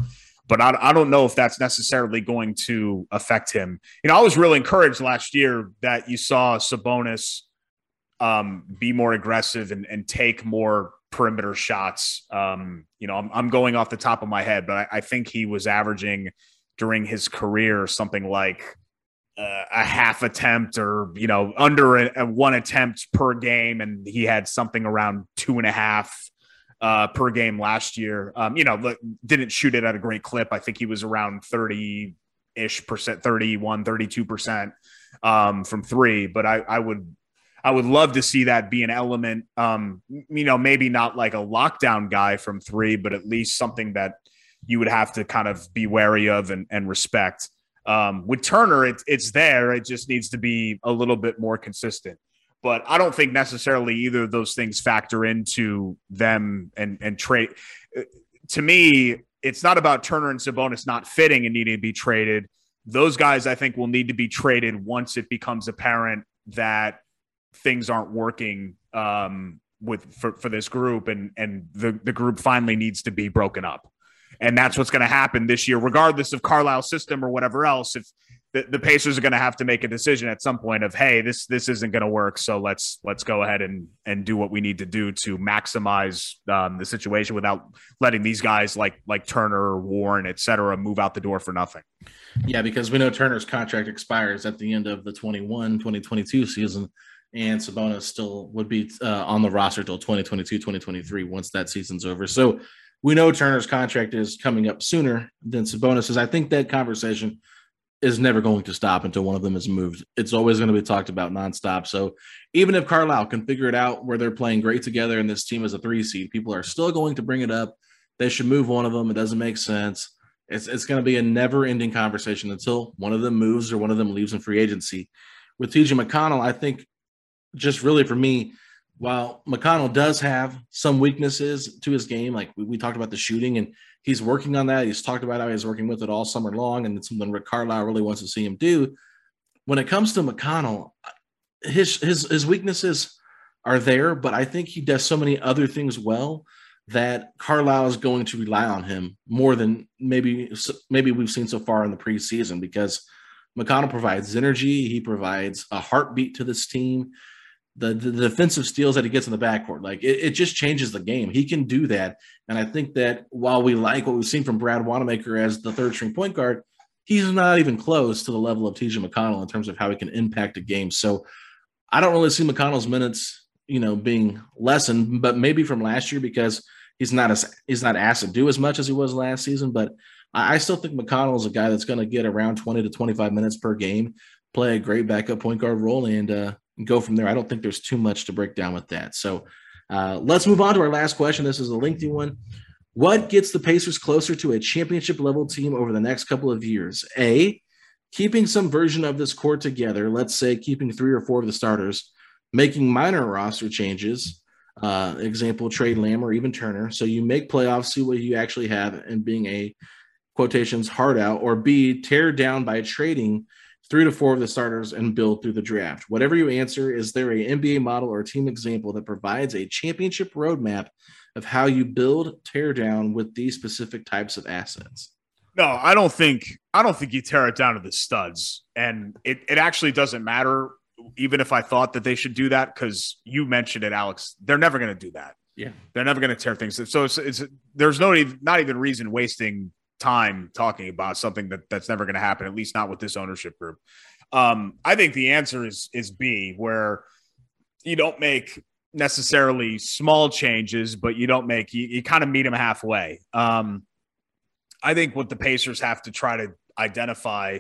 But I, I don't know if that's necessarily going to affect him. You know, I was really encouraged last year that you saw Sabonis um, be more aggressive and, and take more perimeter shots. Um, you know, I'm, I'm, going off the top of my head, but I, I think he was averaging during his career something like uh, a half attempt or, you know, under a, a, one attempt per game. And he had something around two and a half uh, per game last year. Um, you know, didn't shoot it at a great clip. I think he was around 30 ish percent, 31, 32 percent um, from three. But I, I would I would love to see that be an element. Um, you know, maybe not like a lockdown guy from three, but at least something that you would have to kind of be wary of and, and respect. Um, with Turner, it, it's there. It just needs to be a little bit more consistent. But I don't think necessarily either of those things factor into them and and trade. To me, it's not about Turner and Sabonis not fitting and needing to be traded. Those guys, I think, will need to be traded once it becomes apparent that things aren't working um, with for, for this group and and the, the group finally needs to be broken up. And that's what's going to happen this year regardless of carlisle's system or whatever else if the, the pacers are going to have to make a decision at some point of hey this this isn't going to work so let's let's go ahead and and do what we need to do to maximize um, the situation without letting these guys like like turner or warren et cetera move out the door for nothing. Yeah because we know turner's contract expires at the end of the 21 2022 season and Sabonis still would be uh, on the roster till 2022, 2023 once that season's over. So we know Turner's contract is coming up sooner than Sabonis's. I think that conversation is never going to stop until one of them is moved. It's always going to be talked about nonstop. So even if Carlisle can figure it out where they're playing great together and this team is a three seed, people are still going to bring it up. They should move one of them. It doesn't make sense. It's, it's going to be a never ending conversation until one of them moves or one of them leaves in free agency. With TJ McConnell, I think just really for me, while McConnell does have some weaknesses to his game, like we, we, talked about the shooting, and he's working on that. He's talked about how he's working with it all summer long, and it's something Rick Carlisle really wants to see him do. When it comes to McConnell, his his his weaknesses are there, but I think he does so many other things well that Carlisle is going to rely on him more than maybe maybe we've seen so far in the preseason because McConnell provides energy, he provides a heartbeat to this team the, the defensive steals that he gets in the backcourt. Like it, it, just changes the game. He can do that. And I think that while we like what we've seen from Brad Wanamaker as the third string point guard, he's not even close to the level of TJ McConnell in terms of how he can impact a game. So I don't really see McConnell's minutes, you know, being lessened, but maybe from last year because he's not as he's not asked to do as much as he was last season. But I, I still think McConnell is a guy that's going to get around 20 to 25 minutes per game, play a great backup point guard role, and uh, go from there. I don't think there's too much to break down with that. So uh, let's move on to our last question. This is a lengthy one. What gets the Pacers closer to a championship level team over the next couple of years? A, keeping some version of this core together, let's say keeping three or four of the starters, making minor roster changes, uh, example, trade Lamb or even Turner. So you make playoffs, see what you actually have, and being a quotations hard out, or B, tear down by trading three to four of the starters and build through the draft. Whatever you answer, is there a NBA model or team example that provides a championship roadmap of how you build tear down with these specific types of assets? No, I don't think I don't think you tear it down to the studs. And it, it actually doesn't matter, even if I thought that they should do that, because you mentioned it, Alex. They're never gonna do that. Yeah. They're never gonna tear things. So it's, it's there's no not even reason wasting time talking about something that that's never going to happen, at least not with this ownership group. Um, I think the answer is is B, where you don't make necessarily small changes, but you don't make you, you kind of meet them halfway. Um, I think what the Pacers have to try to identify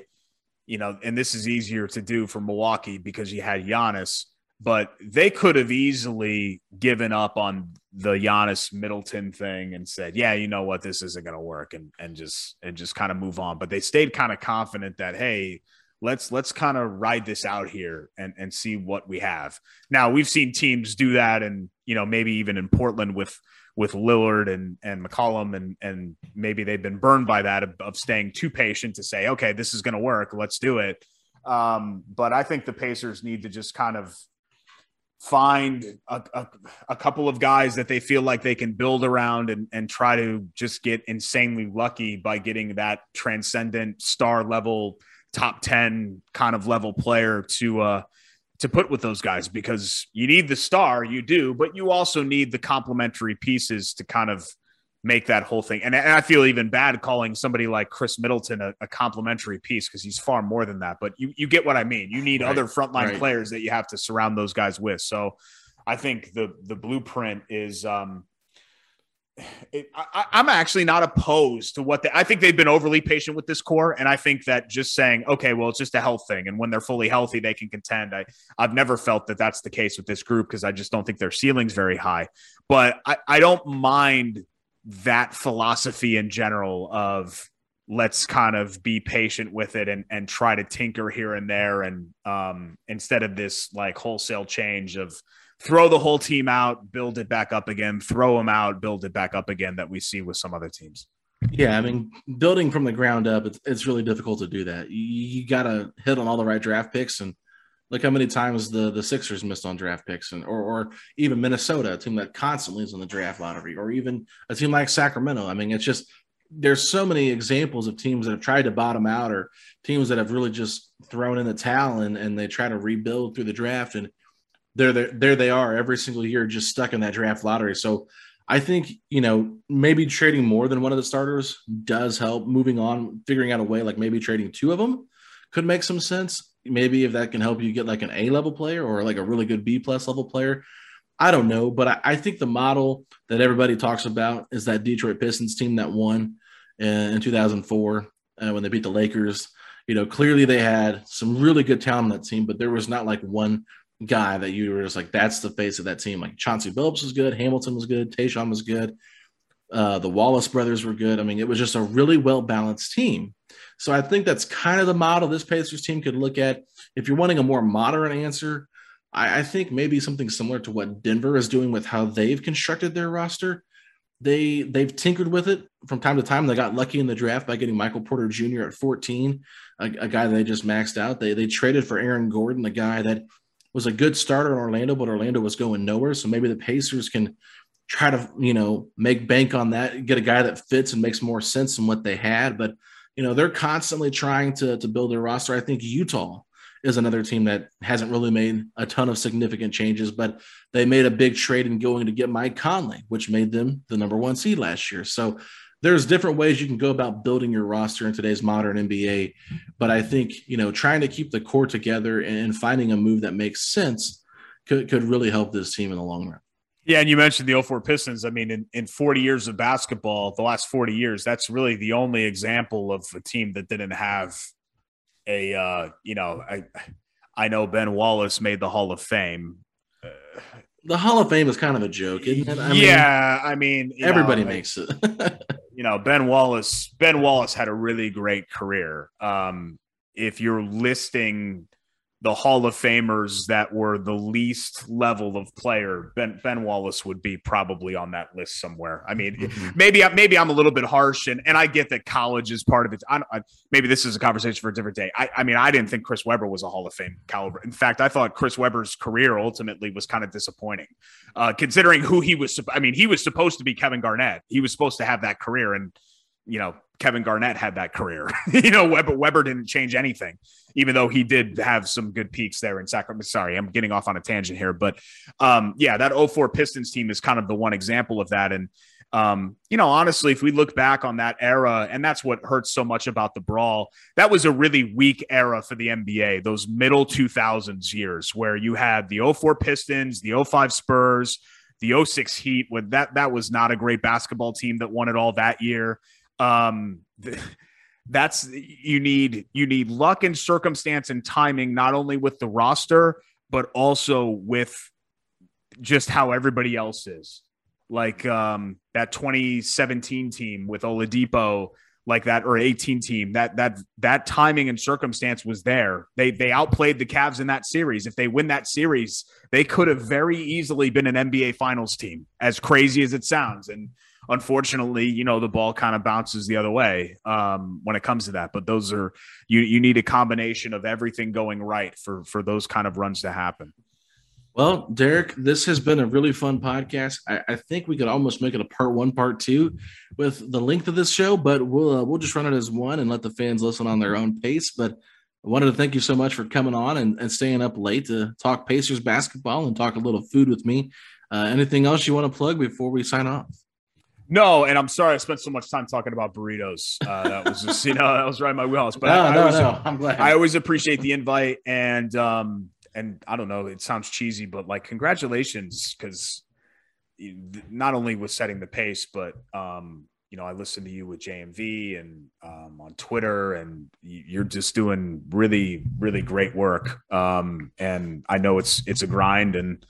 you know, and this is easier to do for Milwaukee because you had Giannis, but they could have easily given up on the Giannis Middleton thing and said, "Yeah, you know what, this isn't going to work," and and just and just kind of move on. But they stayed kind of confident that, hey, let's let's kind of ride this out here and and see what we have. Now we've seen teams do that, and you know maybe even in Portland with with Lillard and and McCollum, and and maybe they've been burned by that of, of staying too patient to say, okay, this is going to work, let's do it. Um, but I think the Pacers need to just kind of find a, a, a, couple of guys that they feel like they can build around and, and try to just get insanely lucky by getting that transcendent star level top 10 kind of level player to uh to put with those guys because you need the star you do but you also need the complementary pieces to kind of make that whole thing and, and i feel even bad calling somebody like Khris Middleton a, a complementary piece because he's far more than that but you you get what i mean you need right. other frontline right. players that you have to surround those guys with so i think the the blueprint is um it, I, am actually not opposed to what they, I think they've been overly patient with this core, and I think that just saying, okay, well, it's just a health thing, and when they're fully healthy, they can contend. I I've never felt that that's the case with this group because I just don't think their ceiling's very high. But I I don't mind that philosophy in general of let's kind of be patient with it and and try to tinker here and there, and um instead of this like wholesale change of throw the whole team out, build it back up again, throw them out, build it back up again that we see with some other teams. Yeah, I mean, building from the ground up, it's, it's really difficult to do that. You, you got to hit on all the right draft picks, and look how many times the the Sixers missed on draft picks, and or or even Minnesota, a team that constantly is in the draft lottery, or even a team like Sacramento. I mean, it's just there's so many examples of teams that have tried to bottom out, or teams that have really just thrown in the towel and, and they try to rebuild through the draft, and there, there, there they are every single year, just stuck in that draft lottery. So I think you know maybe trading more than one of the starters does help. Moving on, figuring out a way like maybe trading two of them could make some sense. Maybe if that can help you get like an A level player or like a really good B plus level player. I don't know, but I, I, think the model that everybody talks about is that Detroit Pistons team that won in, in 2004 uh, when they beat the Lakers. You know, clearly they had some really good talent on that team, but there was not like one guy that you were just like, that's the face of that team. Like Chauncey Billups was good, Hamilton was good, Tayshaun was good, uh, the Wallace brothers were good. I mean, it was just a really well balanced team. So I think that's kind of the model this Pacers team could look at. If you're wanting a more modern answer, I, I think maybe something similar to what Denver is doing with how they've constructed their roster. They they've tinkered with it from time to time. They got lucky in the draft by getting Michael Porter Jr. at 14, a, a guy they just maxed out. They they traded for Aaron Gordon, the guy that was a good starter in Orlando, but Orlando was going nowhere. So maybe the Pacers can try to, you know, make bank on that, get a guy that fits and makes more sense than what they had. But, you know, they're constantly trying to, to build their roster. I think Utah is another team that hasn't really made a ton of significant changes, but they made a big trade in going to get Mike Conley, which made them the number one seed last year. So there's different ways you can go about building your roster in today's modern NBA. But I think, you know, trying to keep the core together and finding a move that makes sense could, could really help this team in the long run. Yeah, and you mentioned the 04 Pistons. I mean, in, in 40 years of basketball, the last 40 years, that's really the only example of a team that didn't have a, uh, you know, I, I know Ben Wallace made the Hall of Fame. Uh, the Hall of Fame is kind of a joke, isn't it? I yeah, mean, I mean, everybody know, makes it. (laughs) you know, Ben Wallace. Ben Wallace had a really great career. Um, if you're listing the Hall of Famers that were the least level of player, Ben Ben Wallace would be probably on that list somewhere. I mean, mm-hmm. maybe maybe I'm a little bit harsh, and and I get that college is part of it. I, I, maybe this is a conversation for a different day. I, I mean, I didn't think Chris Webber was a Hall of Fame caliber. In fact, I thought Chris Webber's career ultimately was kind of disappointing, uh, considering who he was. I mean, he was supposed to be Kevin Garnett. He was supposed to have that career, and you know, Kevin Garnett had that career. (laughs) you know, Webber, Webber didn't change anything, even though he did have some good peaks there in Sacramento. Sorry, I'm getting off on a tangent here, but um, yeah, that 04 Pistons team is kind of the one example of that. And um, you know, honestly, if we look back on that era, and that's what hurts so much about the brawl, that was a really weak era for the NBA, those middle 2000s years where you had the 04 Pistons, the 05 Spurs, the 06 Heat, with that that was not a great basketball team that won it all that year um, (laughs) that's you need you need luck and circumstance and timing not only with the roster but also with just how everybody else is. Like um that 2017 team with Oladipo like that or 18 team that that that timing and circumstance was there. They they outplayed the Cavs in that series. If they win that series they could have very easily been an NBA finals team as crazy as it sounds. And unfortunately, you know, the ball kind of bounces the other way um, when it comes to that. But those are you you need a combination of everything going right for for those kind of runs to happen. Well, Derek, this has been a really fun podcast. I, I, think we could almost make it a part one, part two, with the length of this show, but we'll uh, we'll just run it as one and let the fans listen on their own pace. But I wanted to thank you so much for coming on and, and staying up late to talk Pacers basketball and talk a little food with me. Uh, anything else you want to plug before we sign off? No, and I'm sorry I spent so much time talking about burritos. Uh, that was just, you know, that was right in my wheelhouse. But no, I, I no, always, no. I'm glad. I always appreciate the invite, and um, and I don't know, it sounds cheesy, but like congratulations, because not only with setting the pace, but um, you know, I listen to you with JMV and um, on Twitter, and you're just doing really, really great work. Um, and I know it's it's a grind, and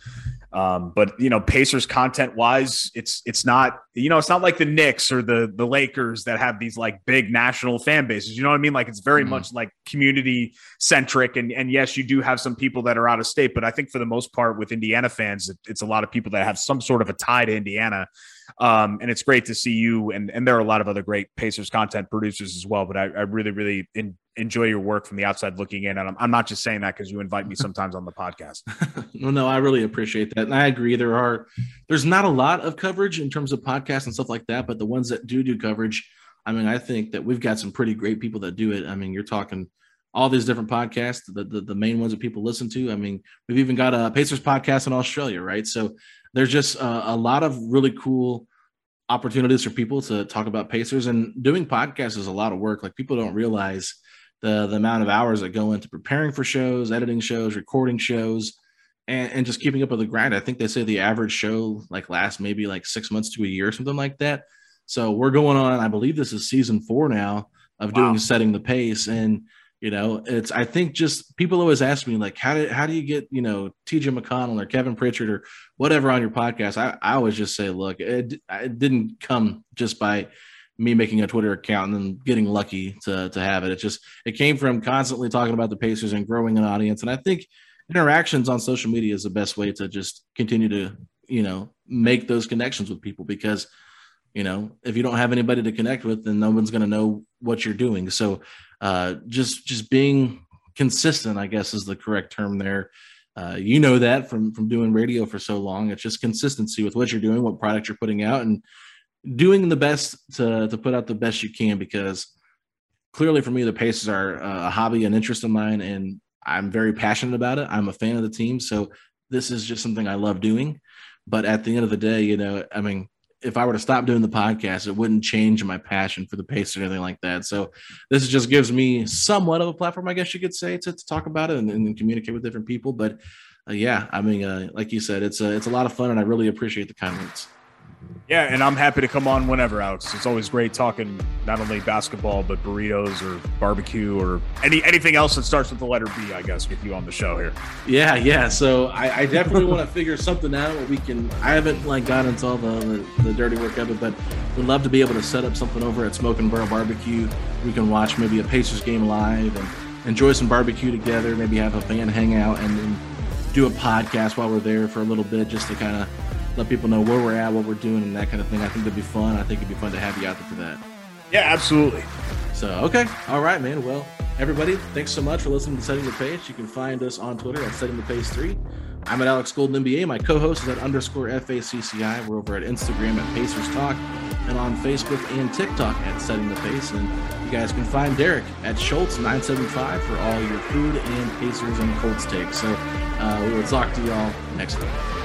um, but you know, Pacers content wise, it's it's not you know it's not like the Knicks or the the Lakers that have these like big national fan bases. You know what I mean? Like it's very mm-hmm. much like community centric, and and yes, you do have some people that are out of state, but I think for the most part with Indiana fans, it, it's a lot of people that have some sort of a tie to Indiana. Um, and it's great to see you, and and there are a lot of other great Pacers content producers as well. But I, I really really in, enjoy your work from the outside looking in. And I'm, I'm not just saying that because you invite me (laughs) sometimes on the podcast. (laughs) no, no, I really appreciate that. And I agree. There are, there's not a lot of coverage in terms of podcasts and stuff like that, but the ones that do do coverage, I mean, I think that we've got some pretty great people that do it. I mean, you're talking all these different podcasts, the, the, the main ones that people listen to. I mean, we've even got a Pacers podcast in Australia, right? So there's just a, a lot of really cool opportunities for people to talk about Pacers and doing podcasts is a lot of work. Like people don't realize the the amount of hours that go into preparing for shows, editing shows, recording shows, and, and just keeping up with the grind. I think they say the average show like lasts maybe like six months to a year, or something like that. So we're going on, I believe this is season four now of wow. doing setting the pace. And you know, it's I think just people always ask me like, how do how do you get you know TJ McConnell or Kevin Pritchard or whatever on your podcast? I, I always just say, look, it, it didn't come just by me making a Twitter account and then getting lucky to to have it. It just it came from constantly talking about the Pacers and growing an audience. And I think interactions on social media is the best way to just continue to you know make those connections with people because you know if you don't have anybody to connect with then no one's going to know what you're doing so uh just just being consistent i guess is the correct term there uh, you know that from from doing radio for so long it's just consistency with what you're doing what product you're putting out and doing the best to to put out the best you can because clearly for me the Pacers are a hobby and interest of mine and I'm very passionate about it. I'm a fan of the team, so this is just something I love doing. But at the end of the day, you know, I mean, if I were to stop doing the podcast, it wouldn't change my passion for the Pacers or anything like that. So this just gives me somewhat of a platform, I guess you could say, to, to talk about it and, and, communicate with different people. But uh, yeah, I mean, uh, like you said, it's a, it's a lot of fun, and I really appreciate the comments. Yeah, and I'm happy to come on whenever, Alex. It's always great talking not only basketball but burritos or barbecue or any anything else that starts with the letter B. I guess with you on the show here. Yeah, yeah. So I, I definitely (laughs) want to figure something out where we can. I haven't like gotten into all the, the, the dirty work of it, but we'd love to be able to set up something over at Smoke and Barrel Barbecue. We can watch maybe a Pacers game live and enjoy some barbecue together. Maybe have a fan hangout and, and do a podcast while we're there for a little bit, just to kind of let people know where we're at, what we're doing, and that kind of thing. I think that'd be fun. I think it'd be fun to have you out there for that. Yeah, absolutely. So, okay. All right, man. Well, everybody, thanks so much for listening to Setting the Pace. You can find us on Twitter at Setting the Pace 3. I'm at Alex Golden NBA. My co host is at underscore FACCI. We're over at Instagram at Pacers Talk and on Facebook and TikTok at Setting the Pace. And you guys can find Derek at Schultz975 for all your food and Pacers and Colts takes. So uh, we will talk to y'all next week.